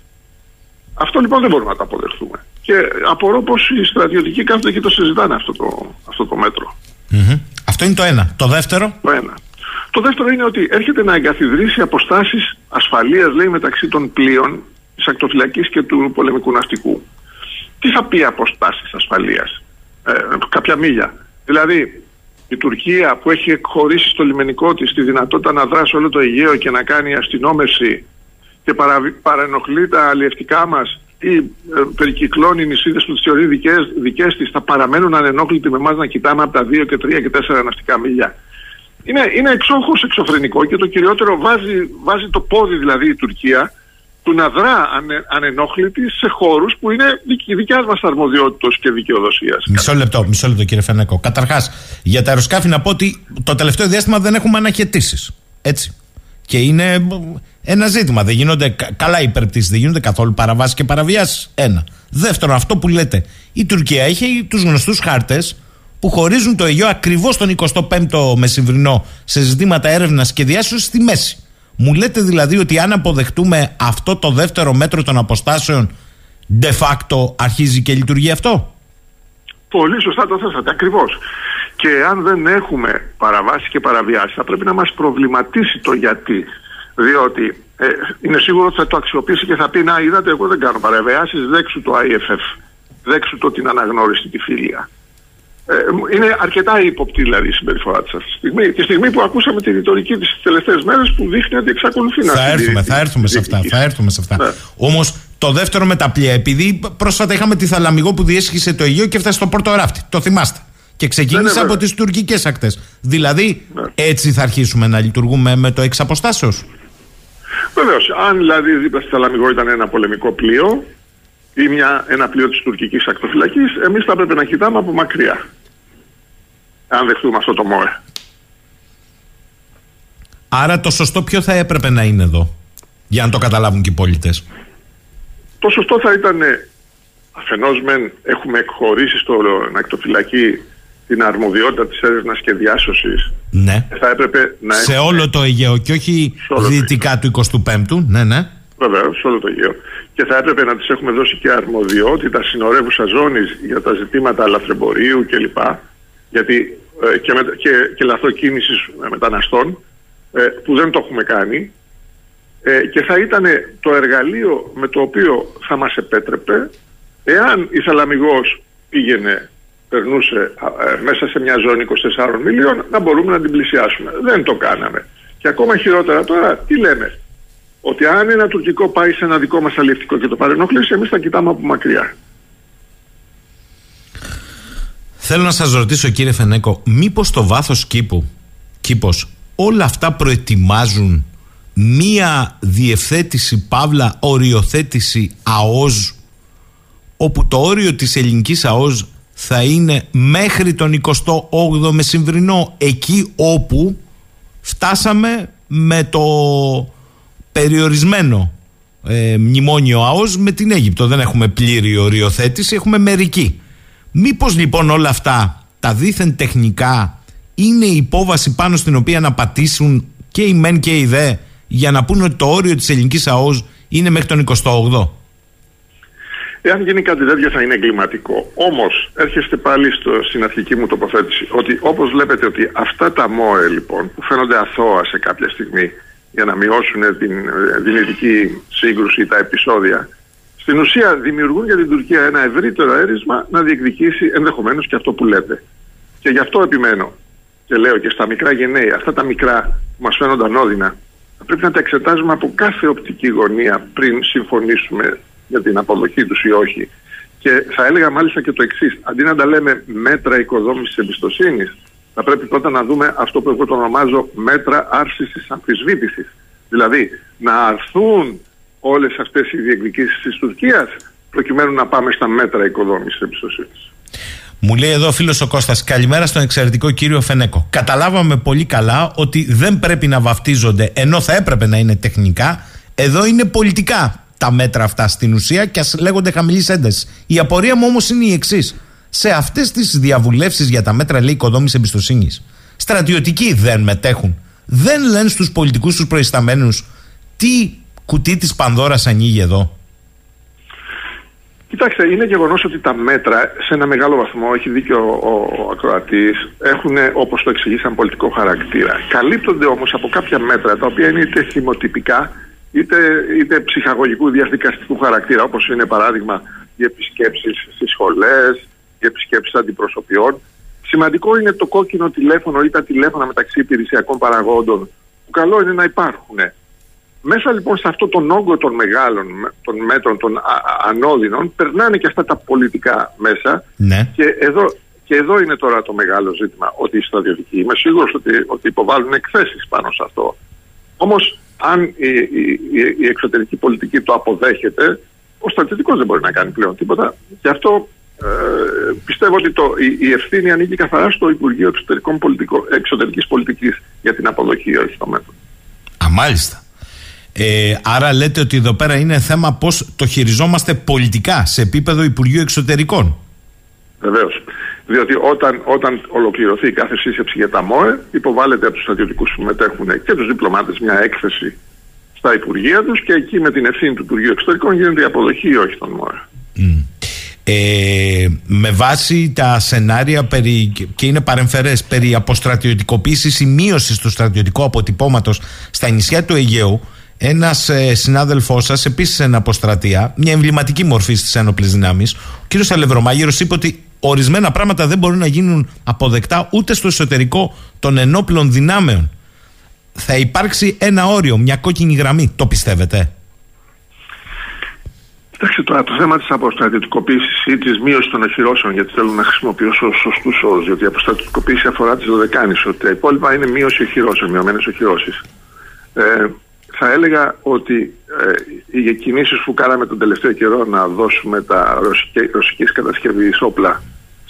Αυτό λοιπόν δεν μπορούμε να το αποδεχθούμε. Και απορώ πως οι στρατιωτικοί κάθονται και το συζητάνε αυτό το, αυτό το μέτρο. Αυτό είναι το ένα. Το δεύτερο; Το ένα. Το δεύτερο είναι ότι έρχεται να εγκαθιδρύσει αποστάσεις ασφαλείας, λέει, μεταξύ των πλοίων της ακτοφυλακής και του πολεμικού ναυτικού. Τι θα πει αποστάσεις ασφαλείας, ε, κάποια μίλια. Δηλαδή, η Τουρκία που έχει εκχωρήσει στο λιμενικό της τη δυνατότητα να δράσει όλο το Αιγαίο και να κάνει αστυνόμευση και παρενοχλεί τα αλλιευτικά μας ή ε, περικυκλώνει νησίδε που τι θεωρεί δικέ τη, θα παραμένουν ανενόχλητοι με εμάς να κοιτάμε από τα 2 και 3 και 4 ναυτικά μίλια. Είναι, είναι εξόχως εξωφρενικό και το κυριότερο βάζει, βάζει το πόδι δηλαδή η Τουρκία του να δρά ανε, ανενόχλητη σε χώρους που είναι δικιάς μας αρμοδιότητα και δικαιοδοσίας. Μισό λεπτό, μισό λεπτό κύριε Φενέκο. Καταρχάς, για τα αεροσκάφη να πω ότι το τελευταίο διάστημα δεν έχουμε αναχαιτήσεις. Έτσι. Και είναι ένα ζήτημα. Δεν γίνονται καλά υπερπτήσεις, δεν γίνονται καθόλου παραβάσεις και παραβιάσεις. Ένα. Δεύτερον, αυτό που λέτε, η Τουρκία έχει τους γνωστούς χάρτες που χωρίζουν το Αιγαίο ακριβώς τον 25ο μεσημβρινό σε ζητήματα έρευνας και διάσωσης στη μέση. Μου λέτε δηλαδή ότι αν αποδεχτούμε αυτό το δεύτερο μέτρο των αποστάσεων, de facto αρχίζει και λειτουργεί αυτό; Πολύ σωστά το θέσατε, ακριβώς. Και αν δεν έχουμε παραβάσεις και παραβιάσεις, θα πρέπει να μας προβληματίσει το γιατί. Διότι ε, είναι σίγουρο ότι θα το αξιοποιήσει και θα πει: Να, είδατε, εγώ δεν κάνω παραβιάσεις, δέξου το IFF. Δέξου το την αναγνώριση, τη φίλια. Ε, είναι αρκετά ύποπτη δηλαδή η συμπεριφορά της αυτή τη στιγμή. Τη στιγμή που ακούσαμε τη ρητορική της τελευταίες μέρες που δείχνει ότι εξακολουθεί να Θα έρθουμε, θα έρθουμε σε αυτά. Θα έρθουμε σε αυτά. Ναι. Όμως το δεύτερο με τα πλοία, επειδή πρόσφατα είχαμε τη Θαλαμιγό που διέσχισε το Αιγαίο και έφτασε στο Πόρτο Ράφτη. Το θυμάστε. Και ξεκίνησε ναι, ναι, από τις τουρκικές ακτές. Δηλαδή, ναι. έτσι θα αρχίσουμε να λειτουργούμε με το εξ αποστάσεως. Βεβαίως. Αν δηλαδή δίπλα στη Θαλαμιγό ήταν ένα πολεμικό πλοίο, ή μια, ένα πλοίο της τουρκικής ακτοφυλακής, εμείς θα έπρεπε να κοιτάμε από μακριά. Αν δεχτούμε αυτό το ΜΟΕ. Άρα το σωστό ποιο θα έπρεπε να είναι εδώ, για να το καταλάβουν και οι πολίτες; Το σωστό θα ήταν, αφενός μεν έχουμε εκχωρήσει στο ακτοφυλακή την αρμοδιότητα της έρευνας και διάσωσης. Ναι. Θα έπρεπε να Σε όλο το Αιγαίο και όχι δυτικά του 25ου. Ναι, ναι. Βεβαίως, σε όλο το Αιγαίο. Και θα έπρεπε να της έχουμε δώσει και αρμοδιότητα συνορεύουσα ζώνης για τα ζητήματα λαθρεμπορίου κλπ. Γιατί ε, και, με, και, και λαθροκίνησης μεταναστών, ε, που δεν το έχουμε κάνει. Ε, και θα ήταν το εργαλείο με το οποίο θα μας επέτρεπε εάν η Θαλαμιγός πήγαινε, περνούσε ε, μέσα σε μια ζώνη 24 μιλίων να μπορούμε να την πλησιάσουμε. Δεν το κάναμε. Και ακόμα χειρότερα τώρα τι λέμε; Ότι αν ένα τουρκικό πάει σε ένα δικό μας αλληλευτικό και το παρενοχλήσει, εμείς θα κοιτάμε από μακριά. Θέλω να σας ρωτήσω κύριε Φενέκο, μήπως το βάθος κήπου, κήπος, όλα αυτά προετοιμάζουν μία διευθέτηση, παύλα, οριοθέτηση ΑΟΖ, όπου το όριο της ελληνικής ΑΟΖ θα είναι μέχρι τον 28ο μεσημβρινό, εκεί όπου φτάσαμε με το περιορισμένο ε, μνημόνιο ΑΟΣ με την Αίγυπτο. Δεν έχουμε πλήρη οριοθέτηση, έχουμε μερική. Μήπως λοιπόν όλα αυτά τα δίθεν τεχνικά είναι η υπόβαση πάνω στην οποία να πατήσουν και οι μεν και οι δε για να πούνε ότι το όριο της ελληνικής ΑΟΣ είναι μέχρι τον 28ο. Εάν γίνει κάτι τέτοιο θα είναι εγκληματικό. Όμως, έρχεστε πάλι στο, στην αρχική μου τοποθέτηση ότι όπως βλέπετε ότι αυτά τα ΜΟΕ λοιπόν που φαίνονται αθώα σε κάποια στιγμή για να μειώσουν την δυνητική σύγκρουση, τα επεισόδια. Στην ουσία δημιουργούν για την Τουρκία ένα ευρύτερο έρισμα να διεκδικήσει ενδεχομένως και αυτό που λέτε. Και γι' αυτό επιμένω και λέω και στα μικρά γενναία, αυτά τα μικρά που μας φαίνονται ανώδυνα, θα πρέπει να τα εξετάζουμε από κάθε οπτική γωνία πριν συμφωνήσουμε για την αποδοχή τους ή όχι. Και θα έλεγα μάλιστα και το εξής: αντί να τα λέμε μέτρα οικοδόμησης εμπιστοσύνης, θα πρέπει πρώτα να δούμε αυτό που εγώ το ονομάζω μέτρα άρσης της αμφισβήτησης. Δηλαδή να αρθούν όλες αυτές οι διεκδικήσεις της Τουρκίας προκειμένου να πάμε στα μέτρα οικοδόμησης εμπιστοσύνης. Μου λέει εδώ ο φίλος ο Κώστας, καλημέρα στον εξαιρετικό κύριο Φενέκο. Καταλάβαμε πολύ καλά ότι δεν πρέπει να βαφτίζονται ενώ θα έπρεπε να είναι τεχνικά. Εδώ είναι πολιτικά τα μέτρα αυτά στην ουσία και ας λέγονται χαμηλής έντασης. Η απορία μου όμως είναι η εξής. σε αυτές τις διαβουλεύσεις για τα μέτρα λέει οικοδόμησης εμπιστοσύνης. Στρατιωτικοί δεν μετέχουν. Δεν λένε στους πολιτικούς τους προϊσταμένους τι κουτί της Πανδώρας ανοίγει εδώ. Κοιτάξτε, είναι γεγονός ότι τα μέτρα σε ένα μεγάλο βαθμό, έχει δίκιο ο, ο ακροατής, έχουν όπως το εξηγήσαν πολιτικό χαρακτήρα. Καλύπτονται όμως από κάποια μέτρα τα οποία είναι είτε θυμοτυπικά είτε, είτε ψυχαγωγικού διαδικαστικού χαρακτήρα, όπως είναι παράδειγμα οι επισκέψεις στις σχολές, οι επισκέψεις αντιπροσωπιών. Σημαντικό είναι το κόκκινο τηλέφωνο ή τα τηλέφωνα μεταξύ υπηρεσιακών παραγόντων, που καλό είναι να υπάρχουν. Μέσα λοιπόν σε αυτό τον όγκο των μεγάλων των μέτρων, των ανώδυνων, περνάνε και αυτά τα πολιτικά μέσα. Ναι. Και, εδώ, και εδώ είναι τώρα το μεγάλο ζήτημα, ότι οι στρατιωτικοί, είμαι σίγουρος ότι, ότι υποβάλλουν εκθέσεις πάνω σε αυτό. Όμως, αν η, η, η, εξωτερική πολιτική το αποδέχεται, ο στρατιωτικός δεν μπορεί να κάνει πλέον τίποτα. Γι' αυτό ε, πιστεύω ότι το, η, η ευθύνη ανήκει καθαρά στο Υπουργείο Εξωτερικής Πολιτικής για την αποδοχή, όχι στο μέτρο. Α, μάλιστα. Ε, άρα λέτε ότι εδώ πέρα είναι θέμα πώς το χειριζόμαστε πολιτικά σε επίπεδο Υπουργείου Εξωτερικών. Βεβαίως. Διότι όταν, όταν ολοκληρωθεί η κάθε σύσκεψη για τα ΜΟΕ, υποβάλλεται από τους στρατιωτικούς που συμμετέχουν και τους διπλωμάτες μια έκθεση στα Υπουργεία τους και εκεί με την ευθύνη του Υπουργείου Εξωτερικών γίνεται η αποδοχή ή όχι των ΜΟΕ. Ε, με βάση τα σενάρια περί, και είναι παρεμφερές περί αποστρατιωτικοποίησης ή μείωσης του στρατιωτικού αποτυπώματος στα νησιά του Αιγαίου ένας ε, συνάδελφός σας, επίσης εν αποστρατεία, μια εμβληματική μορφή στις ένοπλες δυνάμεις, ο κ. Αλευρομάγειρος, είπε ότι ορισμένα πράγματα δεν μπορούν να γίνουν αποδεκτά ούτε στο εσωτερικό των ενόπλων δυνάμεων. Θα υπάρξει ένα όριο, μια κόκκινη γραμμή. Το πιστεύετε; Κοιτάξτε τώρα το θέμα της αποστρατιωτικοποίηση ή της μείωσης των οχυρώσεων, γιατί θέλω να χρησιμοποιήσω σωστούς όρους, γιατί η αποστρατιωτικοποίηση αφορά τις δωδεκάνει, ότι τα υπόλοιπα είναι μείωση οχυρώσεων, μειωμένες οχυρώσεις. Ε, θα έλεγα ότι ε, οι κινήσεις που κάναμε τον τελευταίο καιρό να δώσουμε τα ρωσική, ρωσικής κατασκευής όπλα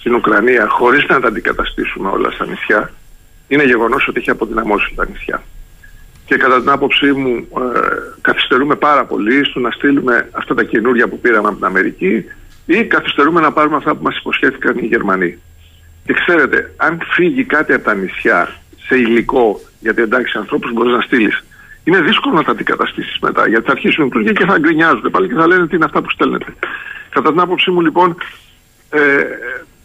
στην Ουκρανία χωρίς να τα αντικαταστήσουμε όλα στα νησιά είναι γεγονός ότι έχει αποδυναμώσει τα νησιά. Και κατά την άποψή μου ε, καθυστερούμε πάρα πολύ στο να στείλουμε αυτά τα καινούργια που πήραμε από την Αμερική ή καθυστερούμε να πάρουμε αυτά που μας υποσχέθηκαν οι Γερμανοί. Και ξέρετε, αν φύγει κάτι από τα νησιά σε υλικό, γιατί εντάξει ανθρώπους μπορείς να στείλεις είναι δύσκολο να τα αντικαταστήσεις μετά. Γιατί θα αρχίσουν οι και θα γκρινιάζονται πάλι και θα λένε τι είναι αυτά που στέλνετε. Κατά την άποψή μου, λοιπόν, ε,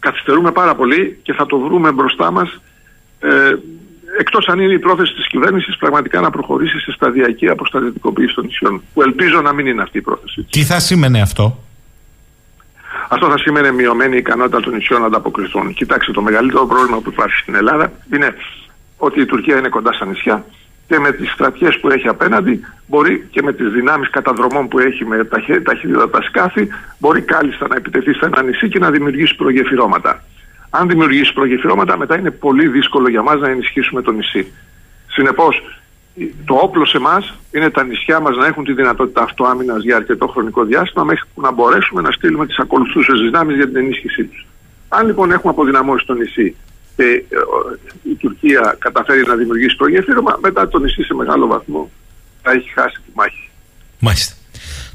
καθυστερούμε πάρα πολύ και θα το βρούμε μπροστά μας. Ε, Εκτός αν είναι η πρόθεση της κυβέρνησης πραγματικά να προχωρήσει σε σταδιακή αποστατικοποίηση των νησιών. Που ελπίζω να μην είναι αυτή η πρόθεση. Τι θα σήμαινε αυτό; Αυτό θα σημαίνει μειωμένη ικανότητα των νησιών να ανταποκριθούν. Κοιτάξτε, το μεγαλύτερο πρόβλημα που υπάρχει στην Ελλάδα είναι ότι η Τουρκία είναι κοντά στα νησιά και με τις στρατιές που έχει απέναντι μπορεί και με τις δυνάμεις καταδρομών που έχει με ταχύτητα σκάφη μπορεί κάλλιστα να επιτεθεί σε ένα νησί και να δημιουργήσει προγεφυρώματα. Αν δημιουργήσει προγεφυρώματα μετά είναι πολύ δύσκολο για μας να ενισχύσουμε το νησί. Συνεπώς το όπλο σε εμά είναι τα νησιά μας να έχουν τη δυνατότητα αυτοάμυνας για αρκετό χρονικό διάστημα μέχρι που να μπορέσουμε να στείλουμε τις ακολουθούσες δυνάμεις για την ενίσχυσή τους. Αν λοιπόν έχουμε αποδυναμώσει το νησί και ε, η Τουρκία καταφέρει να δημιουργήσει το γέφυρωμα, μετά το νησί σε μεγάλο βαθμό θα έχει χάσει τη μάχη. Μάλιστα.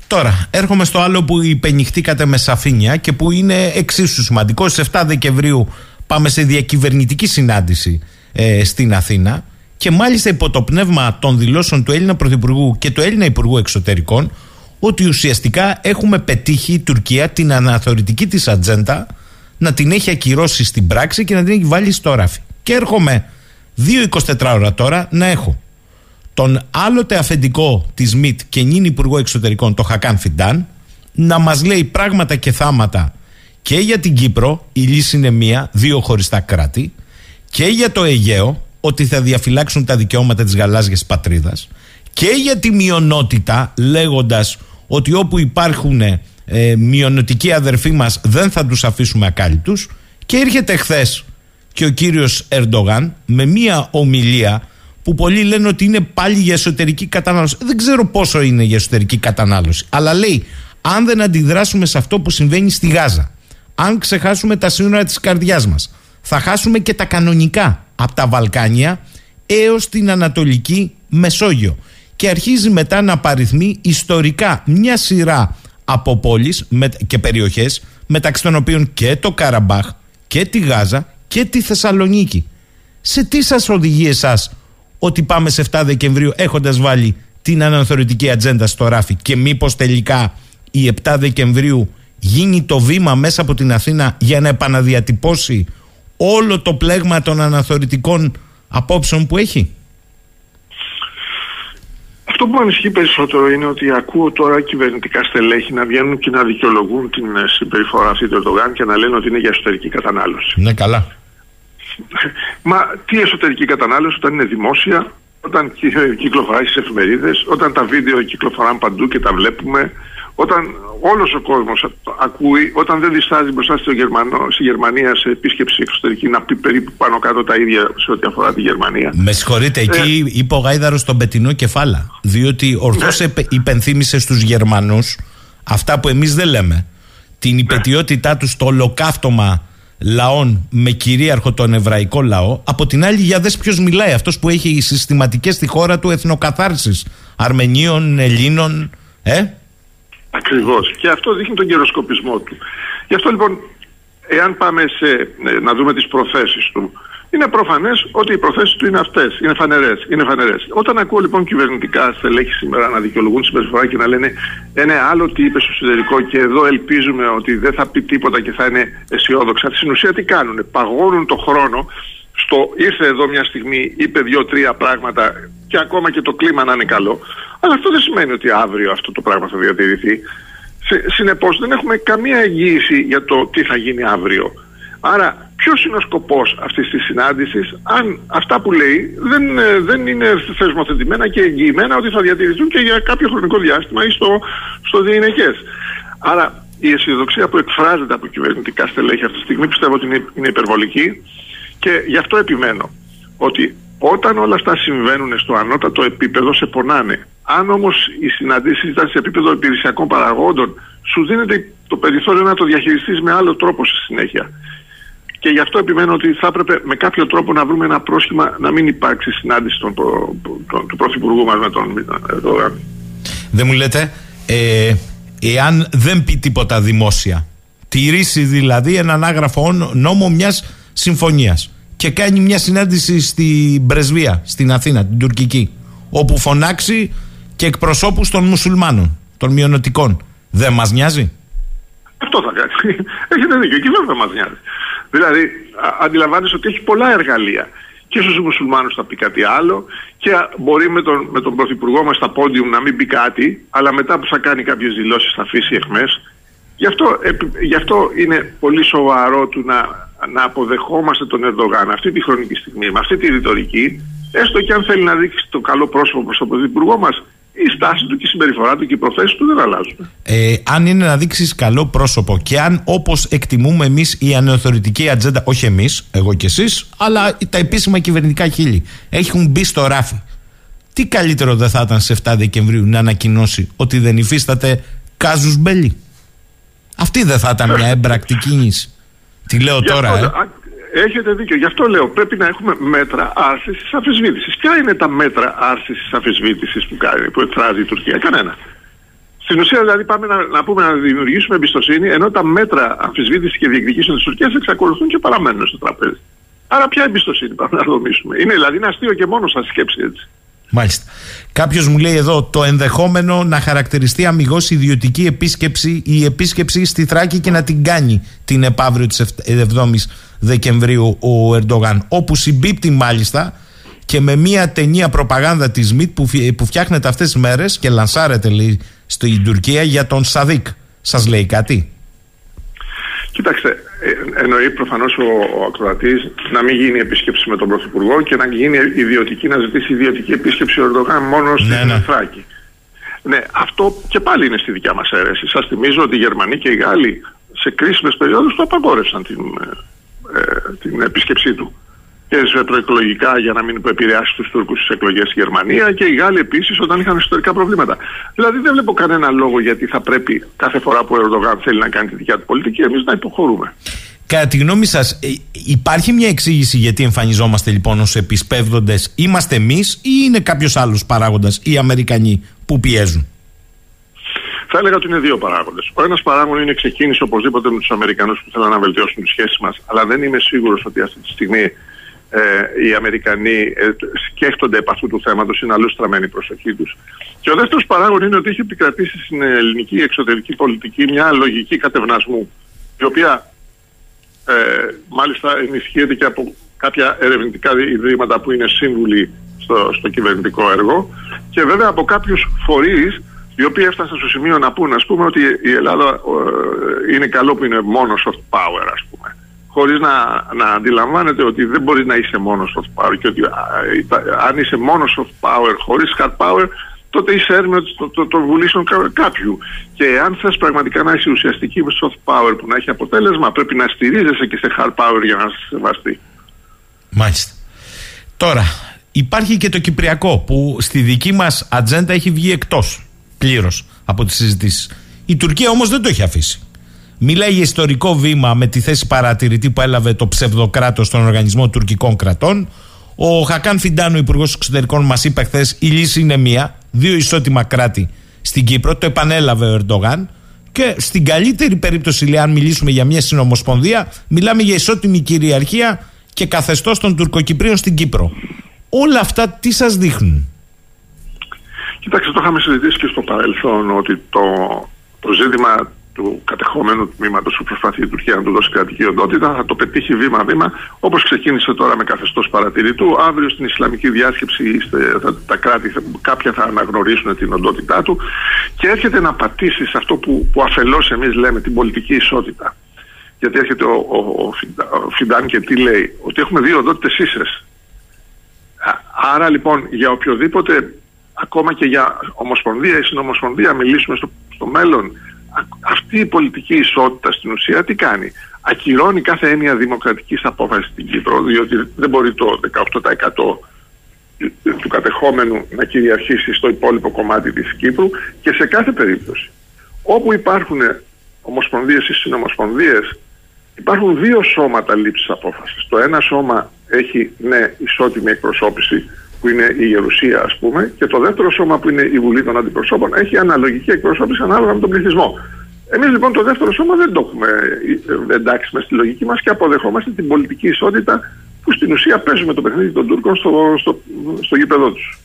Τώρα, έρχομαι στο άλλο που υπενηχτήκατε με σαφήνεια και που είναι εξίσου σημαντικό. Στι 7 Δεκεμβρίου πάμε σε διακυβερνητική συνάντηση ε, στην Αθήνα και μάλιστα υπό το πνεύμα των δηλώσεων του Έλληνα Πρωθυπουργού και του Έλληνα Υπουργού Εξωτερικών ότι ουσιαστικά έχουμε πετύχει η Τουρκία την αναθεωρητική της ατζέντα να την έχει ακυρώσει στην πράξη και να την έχει βάλει στο ράφι. Και έρχομαι 2-24 ώρα τώρα να έχω τον άλλοτε αφεντικό της ΜΙΤ και νυν Υπουργό Εξωτερικών, το Χακάν Φιντάν, να μας λέει πράγματα και θάματα και για την Κύπρο, η λύση είναι μία, δύο χωριστά κράτη, και για το Αιγαίο, ότι θα διαφυλάξουν τα δικαιώματα της γαλάζιας πατρίδας, και για τη μειονότητα, λέγοντας ότι όπου υπάρχουν ε, μειονοτικοί αδερφοί μας δεν θα τους αφήσουμε ακάλυπτους και έρχεται χθες και ο κύριος Ερντογάν με μία ομιλία που πολλοί λένε ότι είναι πάλι για εσωτερική κατανάλωση. Δεν ξέρω πόσο είναι για εσωτερική κατανάλωση. Αλλά λέει, αν δεν αντιδράσουμε σε αυτό που συμβαίνει στη Γάζα, αν ξεχάσουμε τα σύνορα της καρδιάς μας, θα χάσουμε και τα κανονικά από τα Βαλκάνια έως την Ανατολική Μεσόγειο. Και αρχίζει μετά να παριθμεί ιστορικά μια σειρά από πόλεις και περιοχές μεταξύ των οποίων και το Καραμπάχ και τη Γάζα και τη Θεσσαλονίκη. Σε τι σας οδηγεί εσάς ότι πάμε σε 7 Δεκεμβρίου έχοντας βάλει την αναθεωρητική ατζέντα στο ράφι και μήπως τελικά η 7 Δεκεμβρίου γίνει το βήμα μέσα από την Αθήνα για να επαναδιατυπώσει όλο το πλέγμα των αναθεωρητικών απόψεων που έχει; Αυτό που με ανησυχεί περισσότερο είναι ότι ακούω τώρα κυβερνητικά στελέχη να βγαίνουν και να δικαιολογούν την ε, συμπεριφορά αυτή του Ερντογάν και να λένε ότι είναι για εσωτερική κατανάλωση. Ναι, καλά. Μα τι εσωτερική κατανάλωση όταν είναι δημόσια, όταν κυκλοφοράει στις εφημερίδες, όταν τα βίντεο κυκλοφοράνε παντού και τα βλέπουμε, όταν όλος ο κόσμος ακούει, όταν δεν διστάζει μπροστά στο Γερμανό, στη Γερμανία σε επίσκεψη εξωτερική να πει περίπου πάνω κάτω τα ίδια σε ό,τι αφορά τη Γερμανία. Με συγχωρείτε, εκεί ε, είπε ο Γάιδαρος τον πετεινό κεφάλα. Διότι ορθώς ναι. υπενθύμησε στους Γερμανούς αυτά που εμείς δεν λέμε. Την ναι. υπετιότητά τους στο ολοκαύτωμα λαών με κυρίαρχο τον εβραϊκό λαό. Από την άλλη, για δες ποιος μιλάει. Αυτός που έχει συστηματικές στη χώρα του εθνοκαθάρσεις. Αρμενίων, Ελλήνων, ε, Ακριβώς. Και αυτό δείχνει τον καιροσκοπισμό του. Γι' αυτό λοιπόν, εάν πάμε σε, ε, να δούμε τις προθέσεις του, είναι προφανές ότι οι προθέσεις του είναι αυτές. Είναι φανερές. Είναι φανερές. Όταν ακούω λοιπόν κυβερνητικά στελέχη σήμερα να δικαιολογούν τη συμπεριφορά και να λένε ένα άλλο τι είπες στο εσωτερικό και εδώ ελπίζουμε ότι δεν θα πει τίποτα και θα είναι αισιόδοξα. Στην ουσία τι κάνουν. Παγώνουν το χρόνο στο ήρθε εδώ μια στιγμή, είπε δύο-τρία πράγματα και ακόμα και το κλίμα να είναι καλό. Αλλά αυτό δεν σημαίνει ότι αύριο αυτό το πράγμα θα διατηρηθεί. Συνεπώς δεν έχουμε καμία εγγύηση για το τι θα γίνει αύριο. Άρα, ποιος είναι ο σκοπός αυτής της συνάντησης, αν αυτά που λέει δεν, ε, δεν είναι θεσμοθετημένα και εγγυημένα ότι θα διατηρηθούν και για κάποιο χρονικό διάστημα ή στο, στο Άρα, η αισιοδοξία που εκφράζεται από κυβερνητικά στελέχη αυτή τη στιγμή πιστεύω ότι είναι, είναι υπερβολική και γι' αυτό επιμένω ότι όταν όλα αυτά συμβαίνουν στο ανώτατο επίπεδο σε πονάνε. Αν όμως οι συναντήσεις ήταν σε επίπεδο υπηρεσιακών παραγόντων, σου δίνεται το περιθώριο να το διαχειριστείς με άλλο τρόπο στη συνέχεια. Και γι' αυτό επιμένω ότι θα έπρεπε με κάποιο τρόπο να βρούμε ένα πρόσχημα να μην υπάρξει συνάντηση των, τον, του Πρωθυπουργού μας με τον Ερντογάν. Δεν μου λέτε, ε, εάν δεν πει τίποτα δημόσια, τηρήσει δηλαδή έναν άγραφο νόμο μιας συμφωνίας και κάνει μια συνάντηση στην πρεσβεία στην Αθήνα, την τουρκική, όπου φωνάξει και εκπροσώπους των μουσουλμάνων, των μειονοτικών. Δεν μας νοιάζει; Αυτό θα κάνει. Έχετε δίκιο. Και βέβαια μας νοιάζει. Δηλαδή, αντιλαμβάνεσαι ότι έχει πολλά εργαλεία. Και στους μουσουλμάνους θα πει κάτι άλλο και μπορεί με τον, με τον πρωθυπουργό μας στα πόντιουμ να μην πει κάτι, αλλά μετά που θα κάνει κάποιες δηλώσεις θα αφήσει εχμές. Γι' αυτό, γι αυτό είναι πολύ σοβαρό του να να αποδεχόμαστε τον Ερντογάν αυτή τη χρονική στιγμή, με αυτή τη ρητορική, έστω και αν θέλει να δείξει το καλό πρόσωπο προς τον Πρωθυπουργό μας, η στάση του και η συμπεριφορά του και οι προθέσεις του δεν αλλάζουν. Ε, αν είναι να δείξεις καλό πρόσωπο και αν όπως εκτιμούμε εμείς η ανεωθωρητική ατζέντα, όχι εμείς, εγώ και εσείς, αλλά τα επίσημα κυβερνητικά χείλη, έχουν μπει στο ράφι. Τι καλύτερο δεν θα ήταν σε 7 Δεκεμβρίου να ανακοινώσει ότι δεν υφίσταται κάζους μπέλι. Αυτή δεν θα ήταν μια έμπρακτη κίνηση. Τι λέω τώρα, ε; Έχετε δίκιο. Γι' αυτό λέω πρέπει να έχουμε μέτρα άρσης τη αφισβήτησης. Ποια είναι τα μέτρα άρσης τη αφισβήτησης που, κάνει, που εκφράζει η Τουρκία, Κανένα. Στην ουσία, δηλαδή, πάμε να, να πούμε να δημιουργήσουμε εμπιστοσύνη, ενώ τα μέτρα αμφισβήτηση και διεκδικήσεων της Τουρκίας εξακολουθούν και παραμένουν στο τραπέζι. Άρα, ποια εμπιστοσύνη πάμε να δομήσουμε; Είναι δηλαδή ένα αστείο και μόνος σαν σκέψη έτσι. Μάλιστα. Κάποιος μου λέει εδώ το ενδεχόμενο να χαρακτηριστεί αμυγός ιδιωτική επίσκεψη ή επίσκεψη στη Θράκη και να την κάνει την επαύριο της 7η Δεκεμβρίου ο Ερντογάν. Όπου συμπίπτει μάλιστα και με μια ταινία προπαγάνδα της ΜΙΤ που, που φτιάχνεται αυτές τις μέρες και λανσάρεται λέει στην Τουρκία για τον Σαδίκ. Σας λέει κάτι; Κοίταξε, ε, εννοεί προφανώς ο, ο ακροατής να μην γίνει επίσκεψη με τον Πρωθυπουργό και να γίνει ιδιωτική, να ζητήσει ιδιωτική επίσκεψη ο Ερντογάν μόνο ναι, στην ναι. Θράκη. Ναι, αυτό και πάλι είναι στη δικιά μας αίρεση. Σας θυμίζω ότι οι Γερμανοί και οι Γάλλοι σε κρίσιμες περιόδους το απαγόρευσαν την, ε, ε την επίσκεψή του και σε προεκλογικά για να μην επηρεάσει τους Τούρκους στις εκλογές στη Γερμανία και οι Γάλλοι επίσης όταν είχαν ιστορικά προβλήματα. Δηλαδή δεν βλέπω κανένα λόγο γιατί θα πρέπει κάθε φορά που ο Ερντογάν θέλει να κάνει τη δικιά του πολιτική εμείς να υποχωρούμε. Κατά τη γνώμη σας, ε, υπάρχει μια εξήγηση γιατί εμφανιζόμαστε λοιπόν ως επισπεύδοντες, είμαστε εμείς ή είναι κάποιος άλλος παράγοντας, οι Αμερικανοί που πιέζουν; Θα έλεγα ότι είναι δύο παράγοντες. Ο ένας παράγον είναι ξεκίνησε οπωσδήποτε με τους Αμερικανούς που θέλουν να βελτιώσουν τις σχέσεις μας, αλλά δεν είμαι σίγουρος ότι αυτή τη στιγμή ε, οι Αμερικανοί ε, σκέφτονται επ' αυτού του θέματος, είναι αλλού στραμμένη η προσοχή τους. Και ο δεύτερος παράγον είναι ότι έχει επικρατήσει στην ελληνική εξωτερική πολιτική μια λογική κατευνασμού, η οποία ε, μάλιστα ενισχύεται και από κάποια ερευνητικά ιδρύματα που είναι σύμβουλοι στο, στο κυβερνητικό έργο. Και βέβαια από κάποιους φορείς οι οποίοι έφτασαν στο σημείο να πούν ας πούμε ότι η Ελλάδα ε, είναι καλό που είναι μόνο soft power ας πούμε. Χωρίς να, να αντιλαμβάνεται ότι δεν μπορείς να είσαι μόνο soft power και ότι αν είσαι μόνο soft power χωρίς hard power τότε είσαι έρμεο των το, βουλήσεων κάποιου. Και αν θες πραγματικά να είσαι ουσιαστική με soft power που να έχει αποτέλεσμα, πρέπει να στηρίζεσαι και σε hard power για να σε σεβαστεί. Μάλιστα. Τώρα, υπάρχει και το Κυπριακό που στη δική μας ατζέντα έχει βγει εκτός πλήρως από τις συζητήσεις. Η Τουρκία όμως δεν το έχει αφήσει. Μιλάει για ιστορικό βήμα με τη θέση παρατηρητή που έλαβε το ψευδοκράτο στον Οργανισμό Τουρκικών Κρατών. Ο Χακάν Φιντάνο, υπουργός εξωτερικών, μας είπε χθες: Η λύση είναι μία. Δύο ισότιμα κράτη στην Κύπρο. Το επανέλαβε ο Ερντογάν. Και στην καλύτερη περίπτωση, λέει, αν μιλήσουμε για μια συνομοσπονδία, μιλάμε για ισότιμη κυριαρχία και καθεστώς των Τουρκοκυπρίων στην Κύπρο. Όλα αυτά τι σας δείχνουν; Κοιτάξτε, το είχαμε συζητήσει και στο παρελθόν ότι το, το ζήτημα του κατεχόμενου τμήματος που προσπαθεί η Τουρκία να του δώσει κρατική οντότητα θα το πετύχει βήμα-βήμα όπως ξεκίνησε τώρα με καθεστώς παρατηρητού. Αύριο στην Ισλαμική διάσκεψη θα, τα κράτη, κάποια θα αναγνωρίσουν την οντότητά του και έρχεται να πατήσει σε αυτό που, που αφελώς εμείς λέμε την πολιτική ισότητα. Γιατί έρχεται ο, ο, ο, Φιντάν και τι λέει, ότι έχουμε δύο οντότητες ίσες. Άρα λοιπόν για οποιοδήποτε, ακόμα και για ομοσπονδία ή συνομοσπονδία, μιλήσουμε στο, στο μέλλον, αυτή η πολιτική ισότητα στην ουσία τι κάνει; Ακυρώνει κάθε έννοια δημοκρατικής απόφασης στην Κύπρο, διότι δεν μπορεί το 18% του κατεχόμενου να κυριαρχήσει στο υπόλοιπο κομμάτι της Κύπρου και σε κάθε περίπτωση. Όπου υπάρχουν ομοσπονδίες ή συνομοσπονδίες υπάρχουν δύο σώματα λήψης απόφασης. Το ένα σώμα έχει ναι ισότιμη εκπροσώπηση που είναι η Γερουσία ας πούμε και το δεύτερο σώμα που είναι η Βουλή των Αντιπροσώπων έχει αναλογική εκπροσώπηση ανάλογα με τον πληθυσμό. Εμείς λοιπόν το δεύτερο σώμα δεν το έχουμε ε, εντάξει μες στη λογική μας και αποδεχόμαστε την πολιτική ισότητα που στην ουσία παίζουμε το παιχνίδι των Τούρκων στο, στο, στο γήπεδό τους.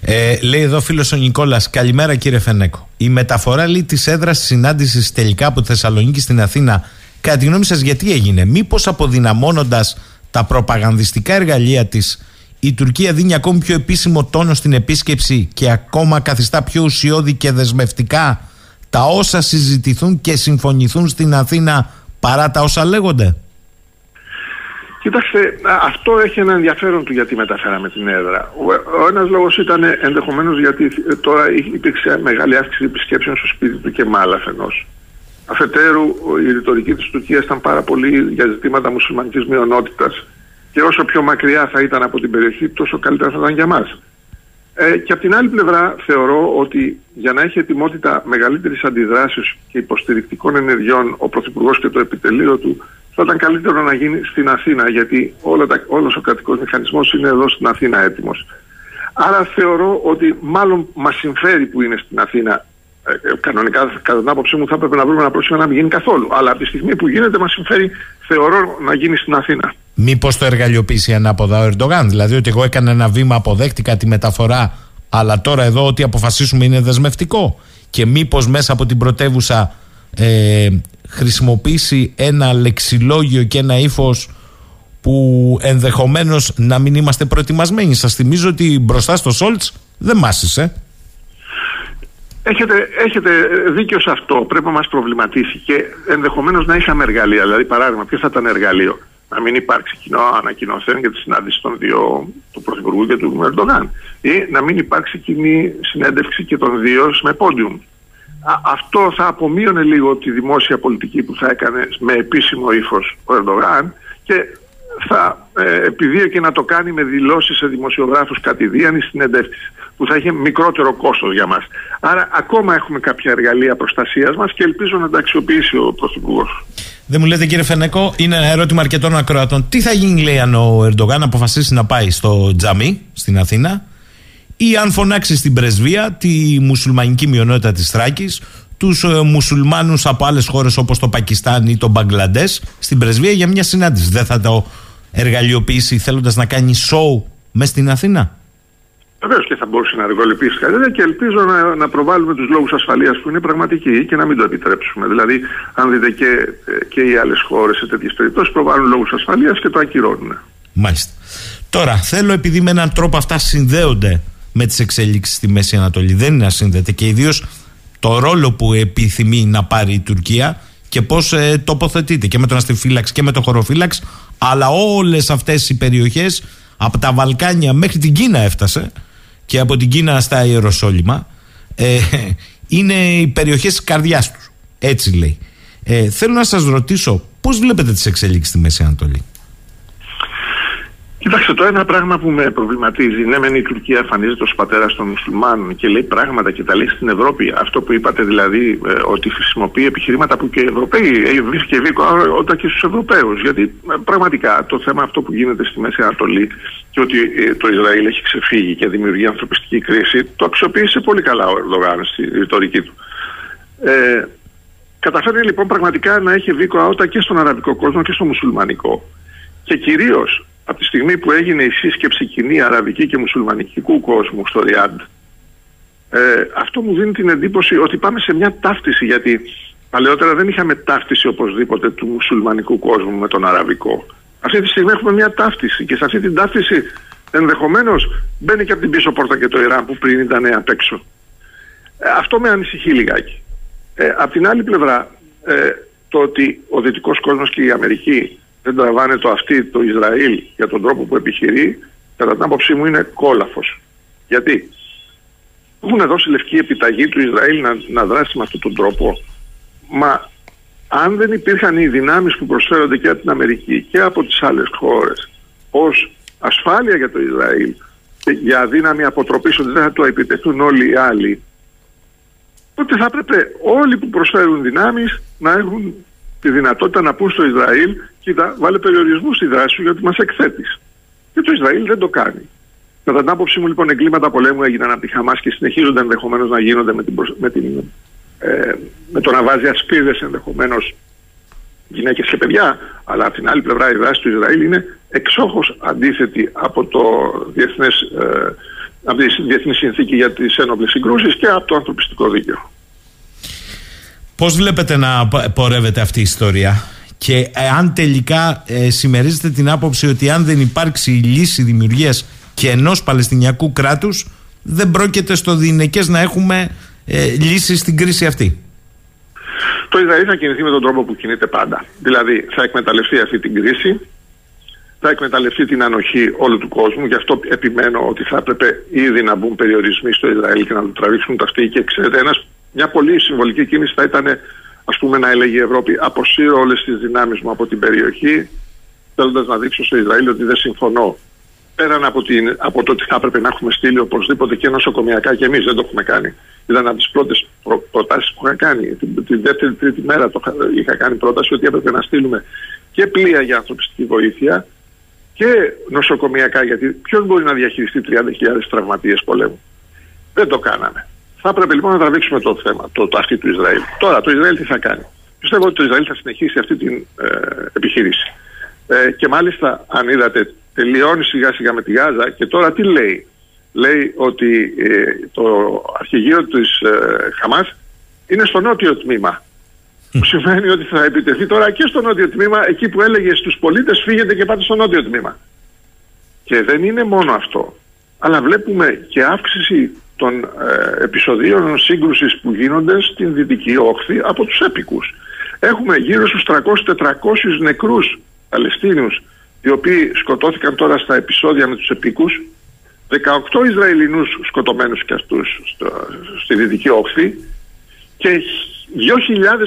Ε, λέει εδώ φίλος ο Νικόλας, καλημέρα κύριε Φενέκο. Η μεταφορά λέει της έδρας συνάντησης τελικά από τη Θεσσαλονίκη στην Αθήνα, κατά τη γνώμη σας, γιατί έγινε, Μήπως αποδυναμώνοντας τα προπαγανδιστικά εργαλεία της, η Τουρκία δίνει ακόμη πιο επίσημο τόνο στην επίσκεψη και ακόμα καθιστά πιο ουσιώδη και δεσμευτικά τα όσα συζητηθούν και συμφωνηθούν στην Αθήνα παρά τα όσα λέγονται. Κοιτάξτε, αυτό έχει ένα ενδιαφέρον του γιατί μεταφέραμε την έδρα. Ο, ένας λόγος ήταν ενδεχομένως γιατί τώρα υπήρξε μεγάλη αύξηση επισκέψεων στο σπίτι του και μάλα αφενός. Αφετέρου, η ρητορική της Τουρκίας ήταν πάρα πολύ για ζητήματα μουσουλμανικής μειονότητας και όσο πιο μακριά θα ήταν από την περιοχή, τόσο καλύτερα θα ήταν για μας. Ε, και από την άλλη πλευρά θεωρώ ότι για να έχει ετοιμότητα μεγαλύτερης αντιδράσεως και υποστηρικτικών ενεργειών ο Πρωθυπουργός και το επιτελείο του θα ήταν καλύτερο να γίνει στην Αθήνα γιατί όλα τα, όλος ο κρατικός μηχανισμός είναι εδώ στην Αθήνα έτοιμος. Άρα θεωρώ ότι μάλλον μας συμφέρει που είναι στην Αθήνα ε, ε, κανονικά κατά την άποψή μου θα έπρεπε να βρούμε ένα πρόσφυγα να μην γίνει καθόλου. Αλλά από τη στιγμή που γίνεται μας συμφέρει θεωρώ να γίνει στην Αθήνα. Μήπως το εργαλειοποιήσει ανάποδα ο Ερντογάν. Δηλαδή ότι εγώ έκανα ένα βήμα, αποδέχτηκα τη μεταφορά, αλλά τώρα εδώ ό,τι αποφασίσουμε είναι δεσμευτικό. Και μήπως μέσα από την πρωτεύουσα ε, χρησιμοποιήσει ένα λεξιλόγιο και ένα ύφος που ενδεχομένως να μην είμαστε προετοιμασμένοι. Σας θυμίζω ότι μπροστά στο Σόλτς δεν μάσησε. Έχετε, έχετε δίκιο σε αυτό. Πρέπει να μας προβληματίσει και ενδεχομένως να είχαμε εργαλεία. Δηλαδή, παράδειγμα, ποιο θα ήταν εργαλείο; Να μην υπάρξει κοινό ανακοινωθέν για τη συνάντηση των δύο, του Πρωθυπουργού και του Ερντογάν. Ή να μην υπάρξει κοινή συνέντευξη και των δύο με πόντιουμ. Αυτό θα απομείωνε λίγο τη δημόσια πολιτική που θα έκανε με επίσημο ύφος ο Ερντογάν και θα ε, επιδίωκε να το κάνει με δηλώσεις σε δημοσιογράφους κατηδίαν ή συνεντεύξεις που θα είχε μικρότερο κόστος για μας. Άρα ακόμα έχουμε κάποια εργαλεία προστασίας μας και ελπίζω να τα αξιοποιήσει ο Πρωθυπουργός. Δεν μου λέτε κύριε Φενέκο, είναι ένα ερώτημα αρκετών ακροατών. Τι θα γίνει λέει αν ο Ερντογάν αποφασίσει να πάει στο τζαμί στην Αθήνα ή αν φωνάξει στην πρεσβεία τη μουσουλμανική μειονότητα της Θράκης τους ε, μουσουλμάνους από άλλες χώρες όπως το Πακιστάν ή το Μπαγκλαντές στην πρεσβεία για μια συνάντηση. Δεν θα το εργαλειοποιήσει θέλοντας να κάνει σοου μέσα στην Αθήνα; Βεβαίως και θα μπορούσε να εργοληπήσει καλύτερα και ελπίζω να, να προβάλλουμε τους λόγους ασφαλείας που είναι πραγματικοί και να μην το επιτρέψουμε. Δηλαδή, αν δείτε και, και οι άλλες χώρες σε τέτοιες περιπτώσεις προβάλλουν λόγους ασφαλείας και το ακυρώνουν. Μάλιστα. Τώρα, θέλω επειδή με έναν τρόπο αυτά συνδέονται με τις εξελίξεις στη Μέση Ανατολή, δεν είναι ασύνδετε και ιδίως το ρόλο που επιθυμεί να πάρει η Τουρκία και πώς ε, τοποθετείται και με τον αστιφύλαξη και με τον χωροφύλαξη, αλλά όλες αυτές οι περιοχές από τα Βαλκάνια μέχρι την Κίνα έφτασε και από την Κίνα στα Ιεροσόλυμα ε, είναι οι περιοχές της καρδιάς τους. Έτσι λέει. Ε, θέλω να σας ρωτήσω πώς βλέπετε τις εξελίξεις στη Μέση Ανατολή; Κοιτάξτε, το ένα πράγμα που με προβληματίζει, ναι, μεν η Τουρκία εμφανίζεται ως πατέρα των μουσουλμάνων και λέει πράγματα και τα λέει στην Ευρώπη. Αυτό που είπατε δηλαδή, ε, ότι χρησιμοποιεί επιχειρήματα που και οι Ευρωπαίοι ε, βρίσκει δίκο όταν και στους Ευρωπαίους. Γιατί ε, πραγματικά το θέμα αυτό που γίνεται στη Μέση Ανατολή και ότι ε, το Ισραήλ έχει ξεφύγει και δημιουργεί ανθρωπιστική κρίση, το αξιοποίησε πολύ καλά ο Ερντογάν στη ρητορική του. Ε, καταφέρνει λοιπόν πραγματικά να έχει δίκο αότα και στον αραβικό κόσμο και στο μουσουλμανικό. Και κυρίως από τη στιγμή που έγινε η σύσκεψη κοινή αραβική και μουσουλμανικού κόσμου στο Ριάντ, ε, αυτό μου δίνει την εντύπωση ότι πάμε σε μια ταύτιση γιατί παλαιότερα δεν είχαμε ταύτιση οπωσδήποτε του μουσουλμανικού κόσμου με τον αραβικό. Αυτή τη στιγμή έχουμε μια ταύτιση και σε αυτή την ταύτιση ενδεχομένως μπαίνει και από την πίσω πόρτα και το Ιράν που πριν ήταν απ' έξω. Ε, αυτό με ανησυχεί λιγάκι. Ε, απ' την άλλη πλευρά, ε, το ότι ο δυτικός κόσμος και η Αμερική δεν τραβάνε το αυτή το Ισραήλ για τον τρόπο που επιχειρεί, κατά την άποψή μου είναι κόλαφος. Γιατί; Έχουν δώσει λευκή επιταγή του Ισραήλ να, να δράσει με αυτόν τον τρόπο, μα αν δεν υπήρχαν οι δυνάμεις που προσφέρονται και από την Αμερική και από τις άλλες χώρες ως ασφάλεια για το Ισραήλ και για δύναμη αποτροπής ότι δεν θα το επιτεθούν όλοι οι άλλοι τότε θα έπρεπε όλοι που προσφέρουν δυνάμεις να έχουν τη δυνατότητα να πούν στο Ισραήλ κοίτα βάλε περιορισμούς στη δράση σου γιατί μας εκθέτεις και το Ισραήλ δεν το κάνει Κατά την άποψή μου, λοιπόν, εγκλήματα πολέμου έγιναν από τη Χαμάς και συνεχίζονται ενδεχομένως να γίνονται με την, με την ε, με το να βάζει ασπίδες ενδεχομένως γυναίκες και παιδιά, αλλά από την άλλη πλευρά η δράση του Ισραήλ είναι εξόχως αντίθετη από το διεθνές, ε, από τη Διεθνή Συνθήκη για τις Ένοπλες Συγκρούσεις και από το ανθρωπιστικό δίκαιο. Πώς βλέπετε να πορεύεται αυτή η ιστορία; Και αν τελικά ε, συμμερίζετε την άποψη ότι αν δεν υπάρξει η λύση δημιουργίας και ενός Παλαιστινιακού κράτους δεν πρόκειται στο διηνεκές να έχουμε ε, λύσει στην κρίση αυτή; Το Ισραήλ θα κινηθεί με τον τρόπο που κινείται πάντα. Δηλαδή θα εκμεταλλευτεί αυτή την κρίση, θα εκμεταλλευτεί την ανοχή όλου του κόσμου. Γι' αυτό επιμένω ότι θα έπρεπε ήδη να μπουν περιορισμοί στο Ισραήλ και να το τραβήξουν τα αυτή. Και ξέρετε, ένας, μια πολύ συμβολική κίνηση θα ήταν ας πούμε, να έλεγε η Ευρώπη: Αποσύρω όλες τις δυνάμεις μου από την περιοχή, θέλοντας να δείξω στο Ισραήλ ότι δεν συμφωνώ πέραν από, την, από το ότι θα έπρεπε να έχουμε στείλει οπωσδήποτε και νοσοκομιακά και εμείς δεν το έχουμε κάνει. Ήταν από τις πρώτες προ, προτάσεις που είχα κάνει. Την, την δεύτερη, τρίτη μέρα το είχα κάνει πρόταση ότι έπρεπε να στείλουμε και πλοία για ανθρωπιστική βοήθεια και νοσοκομιακά. Γιατί ποιο μπορεί να διαχειριστεί 30.000 τραυματίες πολέμου. Δεν το κάναμε. Θα έπρεπε λοιπόν να τραβήξουμε το θέμα, το, το αυτή του Ισραήλ. Τώρα το Ισραήλ τι θα κάνει; Πιστεύω ότι το Ισραήλ θα συνεχίσει αυτή την ε, επιχείρηση. Ε, και μάλιστα, αν είδατε τελειώνει σιγά σιγά με τη Γάζα και τώρα τι λέει; Λέει ότι ε, το αρχηγείο της ε, Χαμάς είναι στο νότιο τμήμα. Που σημαίνει ότι θα επιτεθεί τώρα και στο νότιο τμήμα εκεί που έλεγε στους πολίτες φύγετε και πάτε στο νότιο τμήμα. Και δεν είναι μόνο αυτό. Αλλά βλέπουμε και αύξηση των ε, επεισοδίων σύγκρουσης που γίνονται στην Δυτική Όχθη από τους έπικους. Έχουμε γύρω στους 300-400 νεκρούς Παλαιστίνιους οι οποίοι σκοτώθηκαν τώρα στα επεισόδια με τους επίκους 18 Ισραηλινούς σκοτωμένους και αυτούς στο, στη Δυτική Όχθη και 2.000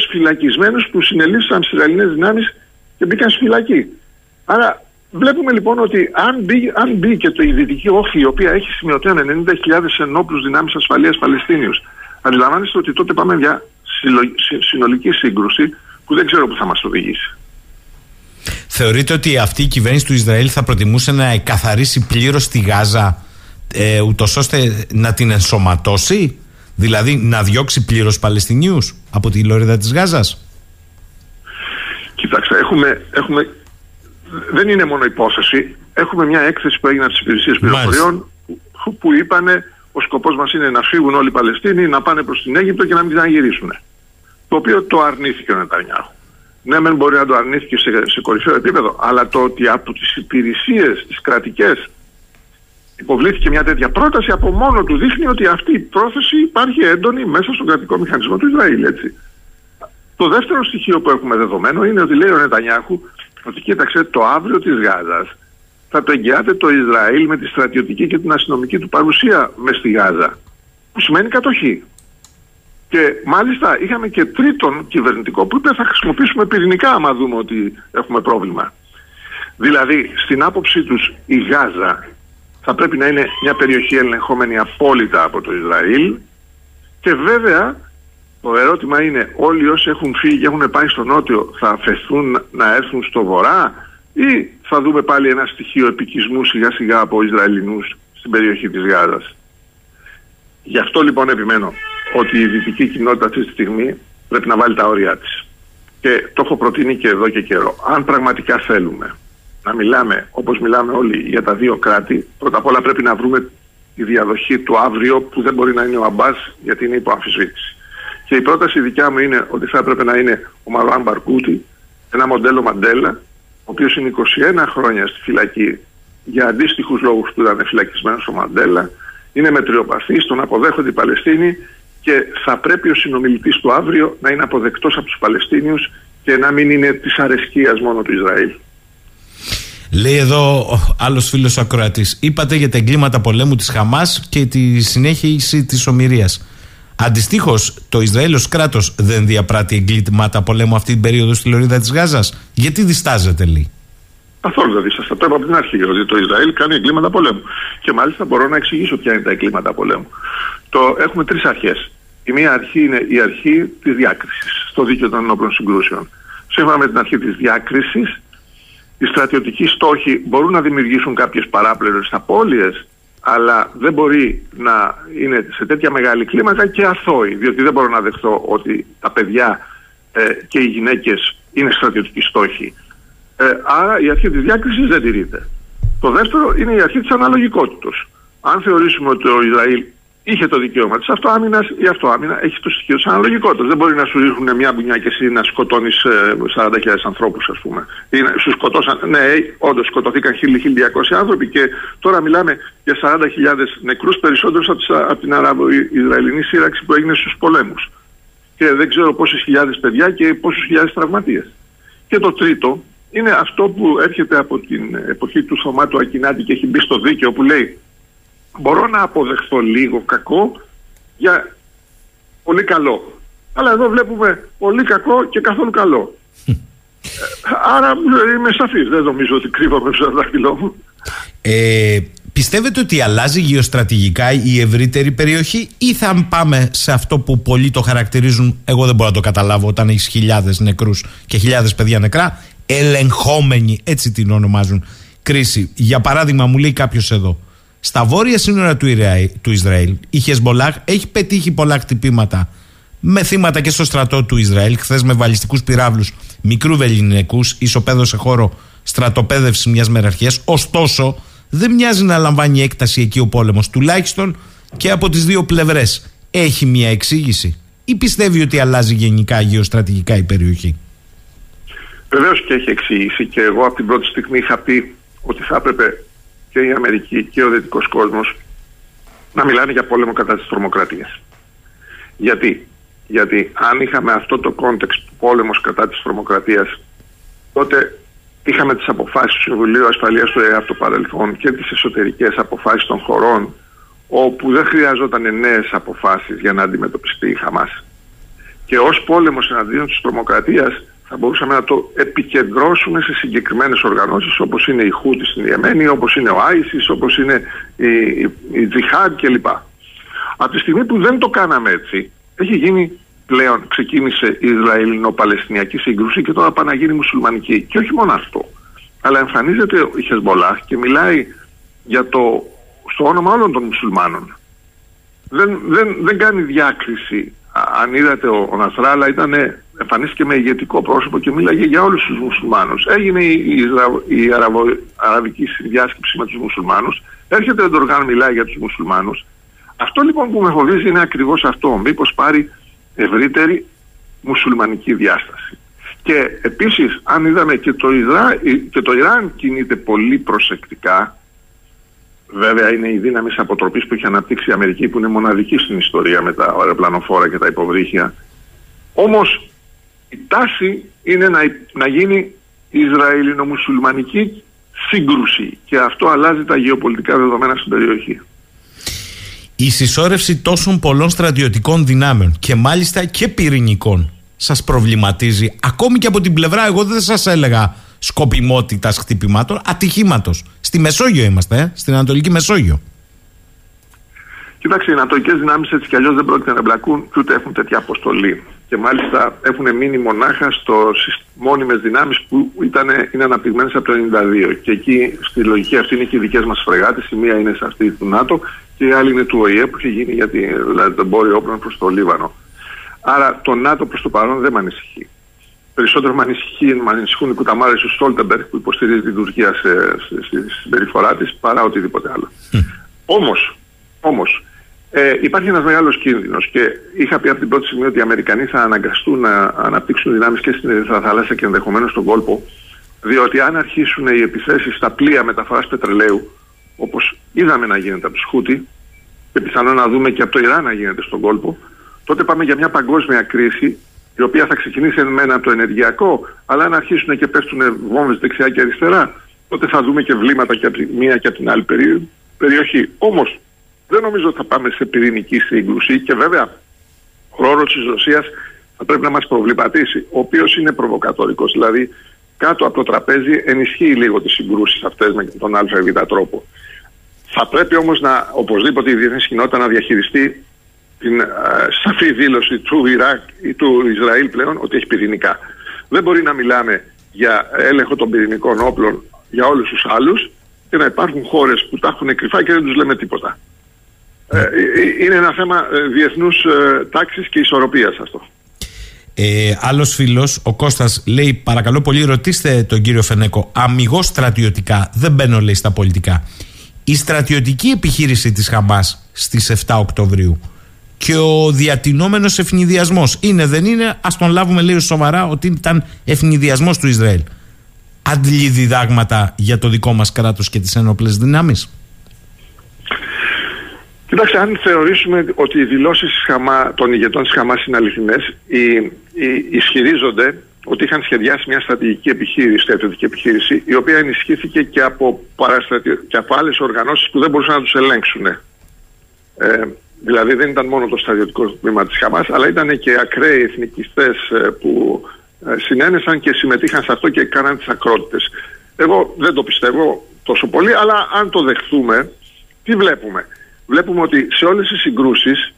φυλακισμένους που συνελήφθησαν στις Ισραηλινές δυνάμεις και μπήκαν στη φυλακή. Άρα βλέπουμε λοιπόν ότι αν μπει, αν μπει και το η Δυτική Όχθη η οποία έχει σημειωτέα 90.000 ενόπλους δυνάμεις ασφαλείας Παλαιστίνιους αντιλαμβάνεστε ότι τότε πάμε για συνολική σύγκρουση που δεν ξέρω που θα μας οδηγήσει. Θεωρείτε ότι αυτή η κυβέρνηση του Ισραήλ θα προτιμούσε να εκαθαρίσει πλήρως τη Γάζα ε, ούτως ώστε να την ενσωματώσει, δηλαδή να διώξει πλήρως Παλαιστινίους από τη λωρίδα της Γάζας; Κοιτάξτε, έχουμε, έχουμε, δεν είναι μόνο υπόθεση. Έχουμε μια έκθεση που έγινε από τις υπηρεσίες πληροφοριών που, που είπανε ο σκοπός μας είναι να φύγουν όλοι οι Παλαιστίνοι, να πάνε προς την Αίγυπτο και να μην ξαναγυρίσουν. Το οποίο το αρνήθηκε ο Νετανιάχου. Ναι, μεν μπορεί να το αρνήθηκε σε, σε κορυφαίο επίπεδο, αλλά το ότι από τις υπηρεσίες, τις κρατικές, υποβλήθηκε μια τέτοια πρόταση από μόνο του δείχνει ότι αυτή η πρόθεση υπάρχει έντονη μέσα στον κρατικό μηχανισμό του Ισραήλ. Έτσι. Το δεύτερο στοιχείο που έχουμε δεδομένο είναι ότι λέει ο Νετανιάχου ότι κοίταξε το αύριο της Γάζας θα το εγγυάται το Ισραήλ με τη στρατιωτική και την αστυνομική του παρουσία μες στη Γάζα που σημαίνει κατοχή. Και μάλιστα είχαμε και τρίτον κυβερνητικό που είπε θα χρησιμοποιήσουμε πυρηνικά άμα δούμε ότι έχουμε πρόβλημα. Δηλαδή στην άποψή τους η Γάζα θα πρέπει να είναι μια περιοχή ελεγχόμενη απόλυτα από το Ισραήλ και βέβαια το ερώτημα είναι όλοι όσοι έχουν φύγει και έχουν πάει στο νότιο θα αφαιθούν να έρθουν στο βορρά; Ή θα δούμε πάλι ένα στοιχείο επικισμού σιγά σιγά από Ισραηλινούς στην περιοχή της Γάζας; Γι' αυτό λοιπόν επιμένω ότι η δυτική κοινότητα αυτή τη στιγμή πρέπει να βάλει τα όρια της. Και το έχω προτείνει και εδώ και καιρό. Αν πραγματικά θέλουμε να μιλάμε όπως μιλάμε όλοι για τα δύο κράτη, πρώτα απ' όλα πρέπει να βρούμε τη διαδοχή του αύριο που δεν μπορεί να είναι ο Αμπάς γιατί είναι υπό αμφισβήτηση. Και η πρόταση δικιά μου είναι ότι θα έπρεπε να είναι ο Μαρουάν Μπαρκούτη, ένα μοντέλο Μαντέλα, ο οποίος είναι 21 χρόνια στη φυλακή για αντίστοιχους λόγους που ήταν φυλακισμένος ο Μαντέλα, είναι μετριοπαθής, τον αποδέχονται οι Παλαιστίνοι και θα πρέπει ο συνομιλητής του αύριο να είναι αποδεκτός από τους Παλαιστίνιους και να μην είναι της αρεσκίας μόνο του Ισραήλ. Λέει εδώ άλλος φίλος ακροατής. Είπατε για τα εγκλήματα πολέμου της Χαμάς και τη συνέχιση της ομοιρίας. Αντιστοίχως, το Ισραήλ ω κράτος δεν διαπράττει εγκλήματα πολέμου αυτή την περίοδο στη Λωρίδα της Γάζας. Γιατί διστάζεται, λέει. Καθόλου δεν δίστασα. Το είπα από την αρχή ότι το Ισραήλ κάνει εγκλήματα πολέμου. Και μάλιστα μπορώ να εξηγήσω ποια είναι τα εγκλήματα πολέμου. Το, έχουμε τρεις αρχές. Η μία αρχή είναι η αρχή της διάκρισης στο δίκαιο των ενόπλων συγκρούσεων. Σύμφωνα με την αρχή της διάκρισης, οι στρατιωτικοί στόχοι μπορούν να δημιουργήσουν κάποιες παράπλευρες απώλειες, αλλά δεν μπορεί να είναι σε τέτοια μεγάλη κλίμακα και αθώοι, διότι δεν μπορώ να δεχτώ ότι τα παιδιά ε, και οι γυναίκες είναι στρατιωτικοί στόχοι. Ε, άρα η αρχή της διάκρισης δεν τηρείται. Το δεύτερο είναι η αρχή της αναλογικότητας. Αν θεωρήσουμε ότι το Ισραήλ είχε το δικαίωμα της αυτοάμυνας, η αυτοάμυνα έχει το στοιχείο της αναλογικότητας. Δεν μπορεί να σου ρίχνουν μια μπουνιά και εσύ να σκοτώνεις 40.000 ανθρώπους, ας πούμε. Ή να, σου σκοτώσαν, ναι, όντως σκοτωθήκαν 1.000-1.200 άνθρωποι και τώρα μιλάμε για 40.000 νεκρούς περισσότερους από, από την Αραβο-Ισραηλινή σύραξη που έγινε στους πολέμους. Και δεν ξέρω πόσες χιλιάδες παιδιά και πόσους χιλιάδες τραυματίες. Και το τρίτο είναι αυτό που έρχεται από την εποχή του Θωμάτου του Ακινάτη και έχει μπει στο δίκαιο που λέει μπορώ να αποδεχθώ λίγο κακό για πολύ καλό. Αλλά εδώ βλέπουμε πολύ κακό και καθόλου καλό. Άρα είμαι σαφής, δεν νομίζω ότι κρύβομαι στο δάχτυλό μου. Ε, πιστεύετε ότι αλλάζει γεωστρατηγικά η ευρύτερη περιοχή ή θα πάμε σε αυτό που πολλοί το χαρακτηρίζουν, εγώ δεν μπορώ να το καταλάβω όταν έχεις χιλιάδες νεκρούς και χιλιάδες παιδιά νεκρά, ελεγχόμενη, έτσι την ονομάζουν, κρίση. Για παράδειγμα μου λέει κάποιος εδώ, στα βόρεια σύνορα του, του Ισραήλ, η Χεσμολάχ έχει πετύχει πολλά χτυπήματα με θύματα και στο στρατό του Ισραήλ, χθες με βαλιστικούς πυράβλους μικρού βεληνικούς, ισοπαίδω σε χώρο στρατοπέδευση μιας μεραρχίας. Ωστόσο, δεν μοιάζει να λαμβάνει έκταση εκεί ο πόλεμος, τουλάχιστον και από τις δύο πλευρές. Έχει μια εξήγηση, ή πιστεύει ότι αλλάζει γενικά γεωστρατηγικά η περιοχή; Βεβαίως και έχει εξήγηση και εγώ από την πρώτη στιγμή είχα πει ότι θα έπρεπε και η Αμερική και ο δυτικός κόσμος να μιλάνε για πόλεμο κατά της τρομοκρατίας. Γιατί; Γιατί αν είχαμε αυτό το context του πόλεμος κατά της τρομοκρατίας, τότε είχαμε τις αποφάσεις του Συμβουλίου Ασφαλείας του ΟΗΕ από το παρελθόν και τις εσωτερικές αποφάσεις των χωρών, όπου δεν χρειαζόταν νέες αποφάσεις για να αντιμετωπιστεί η Χαμάς. Και ως πόλεμος εναντίον της τρομοκρατίας θα μπορούσαμε να το επικεντρώσουμε σε συγκεκριμένες οργανώσεις όπως είναι οι Χούθι στην Υεμένη, όπως είναι ο ISIS, όπως είναι η, η, η Τζιχάντ κλπ. Από τη στιγμή που δεν το κάναμε έτσι, έχει γίνει πλέον, ξεκίνησε η Ισραηλινο-Παλαιστινιακή σύγκρουση και τώρα πάει να γίνει μουσουλμανική. Και όχι μόνο αυτό, αλλά εμφανίζεται η Χεσμολάχ και μιλάει για το στο όνομα όλων των μουσουλμάνων. Δεν, δεν, δεν κάνει διάκριση. Αν είδατε ο, ο Νασράλα ήταν εμφανίστηκε με ηγετικό πρόσωπο και μίλαγε για όλους τους μουσουλμάνους. Έγινε η, η, η Αραβο, αραβική συνδιάσκεψη με τους μουσουλμάνους. Έρχεται ο Ντοργάν μιλάει για τους μουσουλμάνους. Αυτό λοιπόν που με φοβίζει είναι ακριβώς αυτό. Μήπως πάρει ευρύτερη μουσουλμανική διάσταση. Και επίσης αν είδαμε και το, Ιδρά, και το Ιράν κινείται πολύ προσεκτικά Βέβαια είναι η δύναμη αποτροπής που έχει αναπτύξει η Αμερική που είναι μοναδική στην ιστορία με τα αεροπλανοφόρα και τα υποβρύχια. Όμως η τάση είναι να, να γίνει Ισραηλινο-μουσουλμανική σύγκρουση. Και αυτό αλλάζει τα γεωπολιτικά δεδομένα στην περιοχή. Η συσσόρευση τόσων πολλών στρατιωτικών δυνάμεων και μάλιστα και πυρηνικών σας προβληματίζει ακόμη και από την πλευρά εγώ δεν σας έλεγα σκοπιμότητας χτυπημάτων ατυχήματος. Στη Μεσόγειο είμαστε ε; στην Ανατολική Μεσόγειο Κοιτάξτε, οι Ανατολικές δυνάμεις έτσι κι αλλιώς δεν πρόκειται να εμπλακούν και ούτε έχουν τέτοια αποστολή. Και μάλιστα έχουν μείνει μονάχα στο μόνιμες δυνάμεις που ήταν, είναι αναπτυγμένες από το 1992. Και εκεί στη λογική αυτή είναι και οι δικές μας φρεγάτες. Η μία είναι σε αυτή του ΝΑΤΟ και η άλλη είναι του ΟΗΕ που έχει γίνει για δηλαδή, το εμπόριο όπλων προς το Λίβανο. Άρα το ΝΑΤΟ προς το παρόν δεν με ανησυχεί. Περισσότερο με, ανησυχεί, με ανησυχούν οι κουταμάρες του Στόλτεμπεργκ που υποστηρίζει την Τουρκία στη συμπεριφορά της παρά οτιδήποτε άλλο. Όμως, όμως, ε, υπάρχει ένας μεγάλος κίνδυνος και είχα πει από την πρώτη στιγμή ότι οι Αμερικανοί θα αναγκαστούν να αναπτύξουν δυνάμεις και στην Ερυθρά Θάλασσα και ενδεχομένως στον κόλπο. Διότι αν αρχίσουν οι επιθέσεις στα πλοία μεταφοράς πετρελαίου, όπως είδαμε να γίνεται από τους Χούτι, και πιθανόν να δούμε και από το Ιράν να γίνεται στον κόλπο, τότε πάμε για μια παγκόσμια κρίση η οποία θα ξεκινήσει εν μένα από το ενεργειακό, αλλά αν αρχίσουν και πέφτουν βόμβες δεξιά και αριστερά, τότε θα δούμε και βλήματα και από τη μία και από την άλλη περιοχή. Όμως, δεν νομίζω ότι θα πάμε σε πυρηνική σύγκρουση και βέβαια ο ρόλος της Ρωσίας θα πρέπει να μας προβληματίσει, ο οποίος είναι προβοκατορικό. Δηλαδή, κάτω από το τραπέζι ενισχύει λίγο τις συγκρούσεις αυτές με τον ΑΒ τρόπο. Θα πρέπει όμως να οπωσδήποτε η διεθνής κοινότητα να διαχειριστεί την α, σαφή δήλωση του Ιράκ ή του Ισραήλ πλέον ότι έχει πυρηνικά. Δεν μπορεί να μιλάμε για έλεγχο των πυρηνικών όπλων για όλους τους άλλους και να υπάρχουν χώρες που τα έχουν κρυφά και δεν τους λέμε τίποτα. Ε, ε, είναι ένα θέμα ε, διεθνούς τάξης και ισορροπίας αυτό. Ε, άλλος φίλος, ο Κώστας λέει παρακαλώ πολύ ρωτήστε τον κύριο Φενέκο αμυγός στρατιωτικά, δεν μπαίνω λέει στα πολιτικά. Η στρατιωτική επιχείρηση της Χαμάς στις 7 Οκτωβρίου και ο διατηνόμενος ευνηδιασμός είναι δεν είναι ας τον λάβουμε λέει σοβαρά ότι ήταν ευνηδιασμός του Ισραήλ. Αντλεί διδάγματα για το δικό μας κράτος και τις ένοπλες δυνάμεις Κοιτάξτε, αν θεωρήσουμε ότι οι δηλώσεις των ηγετών της Χαμάς είναι αληθινές, ισχυρίζονται ότι είχαν σχεδιάσει μια στρατηγική επιχείρηση, στρατιωτική επιχείρηση, η οποία ενισχύθηκε και από, και από άλλες οργανώσεις που δεν μπορούσαν να τους ελέγξουν. Ε, δηλαδή δεν ήταν μόνο το στρατιωτικό τμήμα της Χαμάς, αλλά ήταν και ακραίοι εθνικιστές ε, που ε, συνένεσαν και συμμετείχαν σε αυτό και κάναν τις ακρότητες. Εγώ δεν το πιστεύω τόσο πολύ, αλλά αν το δεχθούμε, τι βλέπουμε; Βλέπουμε ότι σε όλες τις συγκρούσεις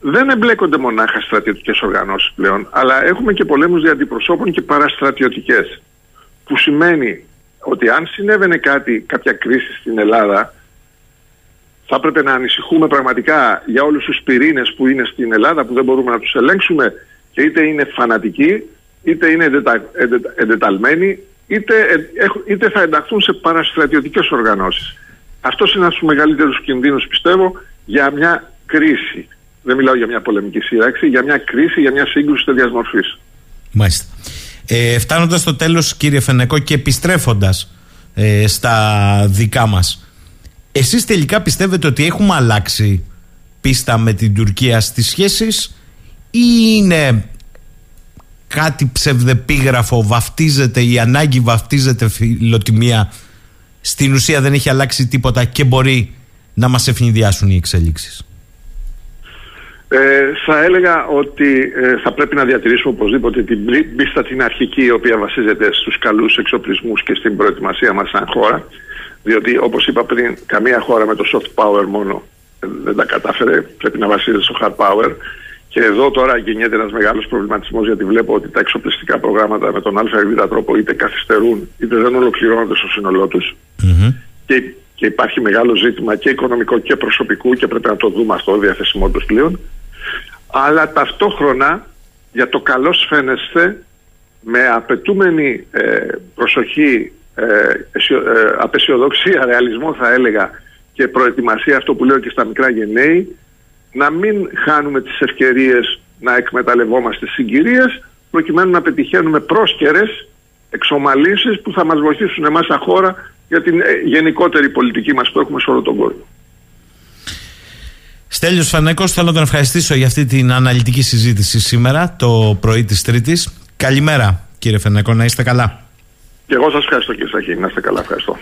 δεν εμπλέκονται μονάχα στρατιωτικές οργανώσεις πλέον, αλλά έχουμε και πολέμους δια αντιπροσώπων και παραστρατιωτικές. Που σημαίνει ότι αν συνέβαινε κάτι, κάποια κρίση στην Ελλάδα, θα έπρεπε να ανησυχούμε πραγματικά για όλους τους πυρήνες που είναι στην Ελλάδα, που δεν μπορούμε να τους ελέγξουμε και είτε είναι φανατικοί, είτε είναι εντεταλμένοι, είτε, είτε θα ενταχθούν σε παραστρατιωτικές οργανώσεις. Αυτός είναι ένας από τους μεγαλύτερους κινδύνους, πιστεύω, για μια κρίση. Δεν μιλάω για μια πολεμική σύραξη, για μια κρίση, για μια σύγκρουση τέτοιας μορφής. Μάλιστα. Ε, Φτάνοντας στο τέλος, κύριε Φενεκό, και επιστρέφοντας ε, στα δικά μας, εσείς τελικά πιστεύετε ότι έχουμε αλλάξει πίστα με την Τουρκία στις σχέσεις ή είναι κάτι ψευδεπίγραφο, βαφτίζεται, η ανάγκη βαφτίζεται φιλοτιμία στην ουσία δεν έχει αλλάξει τίποτα και μπορεί να μας ευνηδιάσουν οι εξέλιξεις. Ε, θα έλεγα ότι ε, θα πρέπει να διατηρήσουμε οπωσδήποτε την πίστα την αρχική η οποία βασίζεται στους καλούς εξοπλισμούς και στην προετοιμασία μας σαν χώρα διότι όπως είπα πριν καμία χώρα με το soft power μόνο δεν τα κατάφερε πρέπει να βασίζεται στο hard power και εδώ τώρα γεννιέται ένας μεγάλος προβληματισμός γιατί βλέπω ότι τα εξοπλιστικά προγράμματα με τον ΑΕΒ τρόπο είτε καθυστερούν είτε δεν ολοκληρώνονται στο σύνολό τους. Και, και υπάρχει μεγάλο ζήτημα και οικονομικό και προσωπικού και πρέπει να το δούμε αυτό, διαθεσιμότητας πλοίων. Αλλά ταυτόχρονα για το καλό σφαίνεστε με απαιτούμενη ε, προσοχή, ε, ε, απεσιοδοξία, ρεαλισμό θα έλεγα και προετοιμασία αυτό που λέω και στα μικρά γενναίη να μην χάνουμε τις ευκαιρίες να εκμεταλλευόμαστε συγκυρίες προκειμένου να πετυχαίνουμε πρόσκαιρες εξομαλήσεις που θα μας βοηθήσουν εμάς σαν χώρα για την γενικότερη πολιτική μας που έχουμε σε όλο τον κόσμο. Στέλιος Φανέκος, θέλω να τον ευχαριστήσω για αυτή την αναλυτική συζήτηση σήμερα, το πρωί της Τρίτης. Καλημέρα κύριε Φανέκο, να είστε καλά. Και εγώ σας ευχαριστώ κύριε Σαχή, να είστε καλά, ευχαριστώ.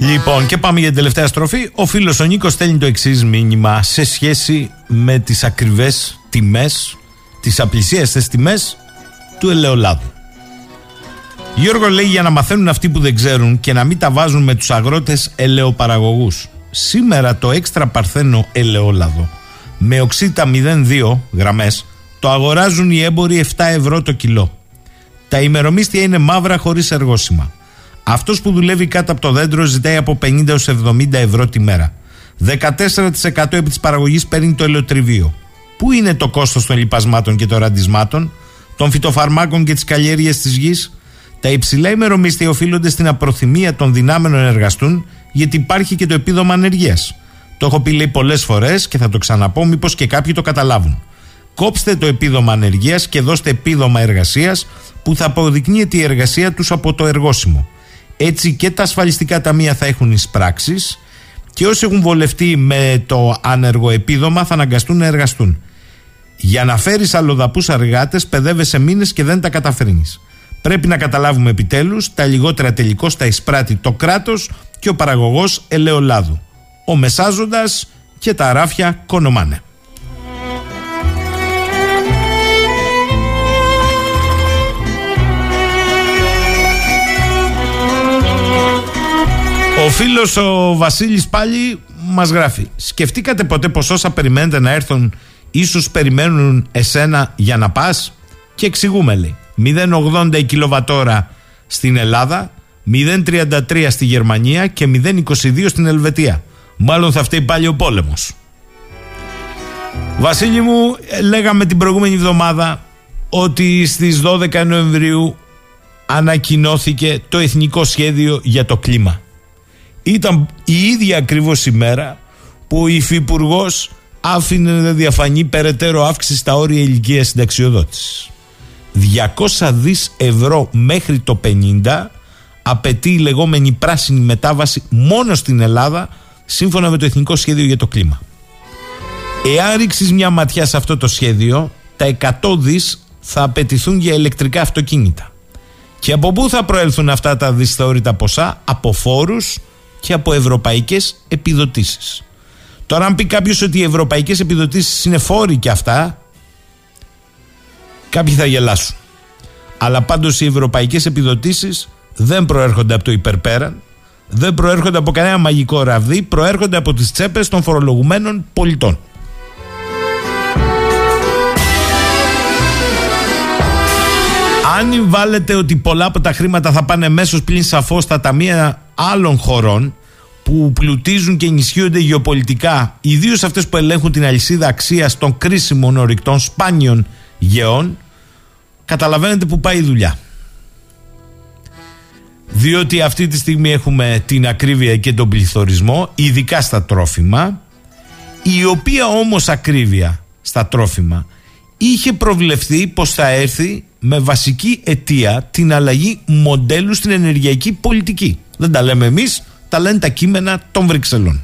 Λοιπόν, και πάμε για την τελευταία στροφή. Ο φίλος ο Νίκος στέλνει το εξής μήνυμα σε σχέση με τις ακριβές τιμές, τις απλησίαστες τιμές του ελαιολάδου. Γιώργο λέει για να μαθαίνουν αυτοί που δεν ξέρουν και να μην τα βάζουν με τους αγρότες ελαιοπαραγωγούς. Σήμερα το έξτρα παρθένο ελαιόλαδο με οξύτα 0,2 γραμμές το αγοράζουν οι έμποροι 7 ευρώ το κιλό. Τα ημερομίστια είναι μαύρα χωρίς εργόσημα. Αυτός που δουλεύει κάτω από το δέντρο ζητάει από 50 έως 70 ευρώ τη μέρα. 14% επί της παραγωγής παίρνει το ελαιοτριβείο. Πού είναι το κόστος των λιπασμάτων και των ραντισμάτων, των φυτοφαρμάκων και της καλλιέργειας της γης, τα υψηλά ημερομίσθια οφείλονται στην απροθυμία των δυνάμεων να εργαστούν, γιατί υπάρχει και το επίδομα ανεργίας. Το έχω πει λέει πολλές φορές και θα το ξαναπώ, μήπως και κάποιοι το καταλάβουν. Κόψτε το επίδομα ανεργίας και δώστε επίδομα εργασίας που θα αποδεικνύεται η εργασία τους από το εργόσιμο. Έτσι και τα ασφαλιστικά ταμεία θα έχουν εισπράξει και όσοι έχουν βολευτεί με το άνεργο επίδομα θα αναγκαστούν να εργαστούν. Για να φέρεις αλλοδαπούς εργάτε, παιδεύεσαι μήνες και δεν τα καταφέρνεις. Πρέπει να καταλάβουμε επιτέλους τα λιγότερα τελικώς τα εισπράττει το κράτος και ο παραγωγός ελαιολάδου. Ο μεσάζοντας και τα ράφια κονομάνε. Ο φίλος ο Βασίλης πάλι μας γράφει Σκεφτήκατε ποτέ πως όσα περιμένετε να έρθουν ίσως περιμένουν εσένα για να πας; Και εξηγούμε λέει 0,80 η κιλοβατόρα στην Ελλάδα, 0,33 στη Γερμανία και 0,22 στην Ελβετία. Μάλλον θα φταίει πάλι ο πόλεμος. Βασίλη μου, λέγαμε την προηγούμενη εβδομάδα ότι στις 12 Νοεμβρίου ανακοινώθηκε το Εθνικό Σχέδιο για το Κλίμα. Ήταν η ίδια ακριβώς ημέρα που ο Υφυπουργός άφηνε να διαφανεί περαιτέρω αύξηση στα όρια ηλικίας συνταξιοδότησης. 200 δις ευρώ μέχρι το 50 απαιτεί η λεγόμενη πράσινη μετάβαση μόνο στην Ελλάδα σύμφωνα με το Εθνικό Σχέδιο για το Κλίμα. Εάν ρίξεις μια ματιά σε αυτό το σχέδιο, τα 100 δις θα απαιτηθούν για ηλεκτρικά αυτοκίνητα. Και από πού θα προέλθουν αυτά τα δυσθεώρητα ποσά, από φόρους και από ευρωπαϊκές επιδοτήσεις. Τώρα αν πει κάποιος ότι οι ευρωπαϊκές επιδοτήσεις είναι φόροι και αυτά, Κάποιοι θα γελάσουν. Αλλά πάντως οι ευρωπαϊκές επιδοτήσεις δεν προέρχονται από το υπερπέραν, δεν προέρχονται από κανένα μαγικό ραβδί, προέρχονται από τις τσέπες των φορολογουμένων πολιτών. Αν βάλετε ότι πολλά από τα χρήματα θα πάνε μέσως πλην σαφώς στα ταμεία άλλων χωρών που πλουτίζουν και ενισχύονται γεωπολιτικά, ιδίως αυτές που ελέγχουν την αλυσίδα αξίας των κρίσιμων ορυκτών σπάνιων γεών, καταλαβαίνετε που πάει η δουλειά. Διότι αυτή τη στιγμή έχουμε την ακρίβεια και τον πληθωρισμό, ειδικά στα τρόφιμα, η οποία όμως ακρίβεια στα τρόφιμα είχε προβλεφθεί πως θα έρθει με βασική αιτία την αλλαγή μοντέλου στην ενεργειακή πολιτική. Δεν τα λέμε εμείς, τα λένε τα κείμενα των Βρυξελών.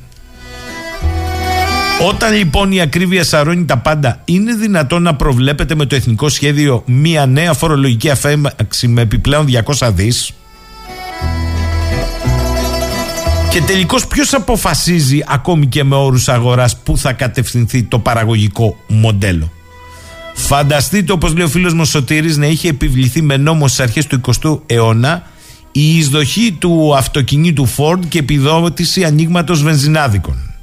Όταν λοιπόν η ακρίβεια σαρώνει τα πάντα, είναι δυνατόν να προβλέπετε με το εθνικό σχέδιο μια νέα φορολογική αφέμαξη με επιπλέον 200 δις; Και τελικώς ποιος αποφασίζει ακόμη και με όρους αγοράς που θα κατευθυνθεί το παραγωγικό μοντέλο; Φανταστείτε όπως λέει ο φίλος μου Σωτήρης να είχε επιβληθεί με νόμο στις αρχές του 20ου αιώνα η εισδοχή του αυτοκινήτου Ford και επιδότηση ανοίγματος βενζινάδικων.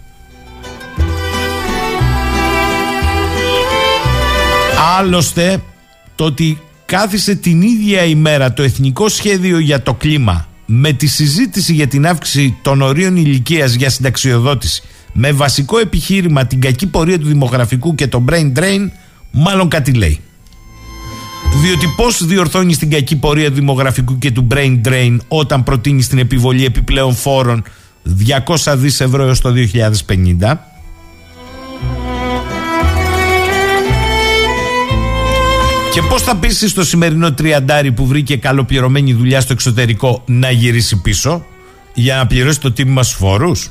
Άλλωστε το ότι κάθισε την ίδια ημέρα το Εθνικό Σχέδιο για το Κλίμα με τη συζήτηση για την αύξηση των ορίων ηλικίας για συνταξιοδότηση με βασικό επιχείρημα την κακή πορεία του δημογραφικού και το brain drain, μάλλον κάτι λέει. Διότι πώς διορθώνεις την κακή πορεία του δημογραφικού και του brain drain όταν προτείνεις την επιβολή επιπλέον φόρων 200 δις ευρώ έως το 2050. Και πώς θα πείσει στο σημερινό τριαντάρι που βρήκε καλοπληρωμένη δουλειά στο εξωτερικό να γυρίσει πίσω για να πληρώσει το τίμημα στους φόρους;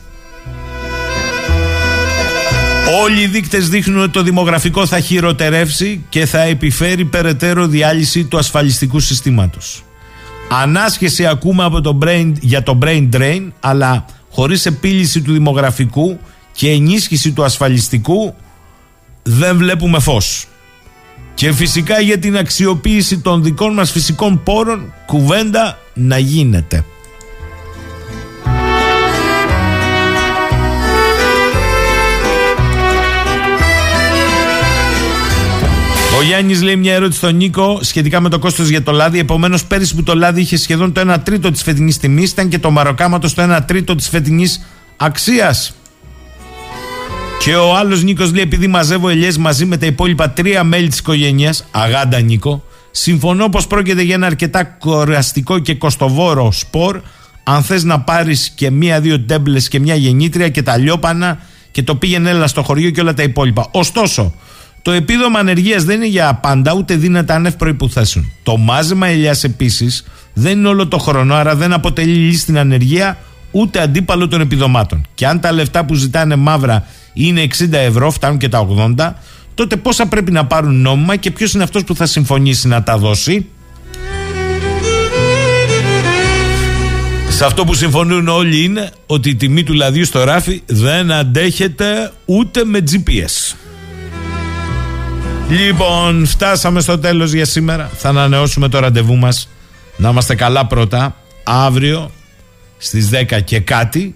Όλοι οι δείκτες δείχνουν ότι το δημογραφικό θα χειροτερεύσει και θα επιφέρει περαιτέρω διάλυση του ασφαλιστικού συστήματος. Ανάσχεση ακούμε από το brain, για το brain drain, αλλά χωρίς επίλυση του δημογραφικού και ενίσχυση του ασφαλιστικού δεν βλέπουμε φως. Και φυσικά για την αξιοποίηση των δικών μας φυσικών πόρων κουβέντα να γίνεται. Ο Γιάννης λέει μια ερώτηση στον Νίκο σχετικά με το κόστος για το λάδι. Επομένως, πέρυσι που το λάδι είχε σχεδόν το 1 τρίτο της φετινής τιμής, ήταν και το μαροκάματος στο 1 τρίτο της φετινής αξίας. Και ο άλλος Νίκος λέει: Επειδή μαζεύω ελιές μαζί με τα υπόλοιπα τρία μέλη της οικογένειας, αγάντα Νίκο, συμφωνώ πως πρόκειται για ένα αρκετά κοραστικό και κοστοβόρο σπορ. Αν θες να πάρεις και μία-δύο τέμπλες και μια γεννήτρια και τα λιώπανα και το πήγαινε έλα στο χωριό και όλα τα υπόλοιπα. Ωστόσο, το επίδομα ανεργίας δεν είναι για πάντα ούτε δύνατα άνευ προποθέσεων. Το μάζεμα ελιάς επίσης δεν είναι όλο το χρόνο, άρα δεν αποτελεί λύση στην ανεργία ούτε αντίπαλο των επιδομάτων. Και αν τα λεφτά που ζητάνε μαύρα είναι 60 ευρώ, φτάνουν και τα 80, τότε πόσα πρέπει να πάρουν νόμιμα και ποιος είναι αυτός που θα συμφωνήσει να τα δώσει; Σε αυτό που συμφωνούν όλοι είναι ότι η τιμή του λαδιού στο ράφι δεν αντέχεται ούτε με GPS. Λοιπόν, φτάσαμε στο τέλος για σήμερα. Θα ανανεώσουμε το ραντεβού μας. Να είμαστε καλά πρώτα. Αύριο στις 10 και κάτι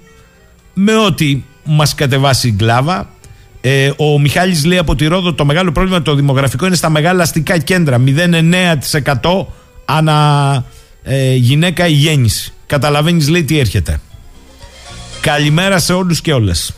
με ό,τι μας κατεβάσει η γκλάβα. Ε, ο Μιχάλης λέει από τη Ρόδο το μεγάλο πρόβλημα το δημογραφικό είναι στα μεγάλα αστικά κέντρα. 0,9% ανά ε, γυναίκα η γέννηση. Καταλαβαίνεις λέει τι έρχεται. Καλημέρα σε όλους και όλες.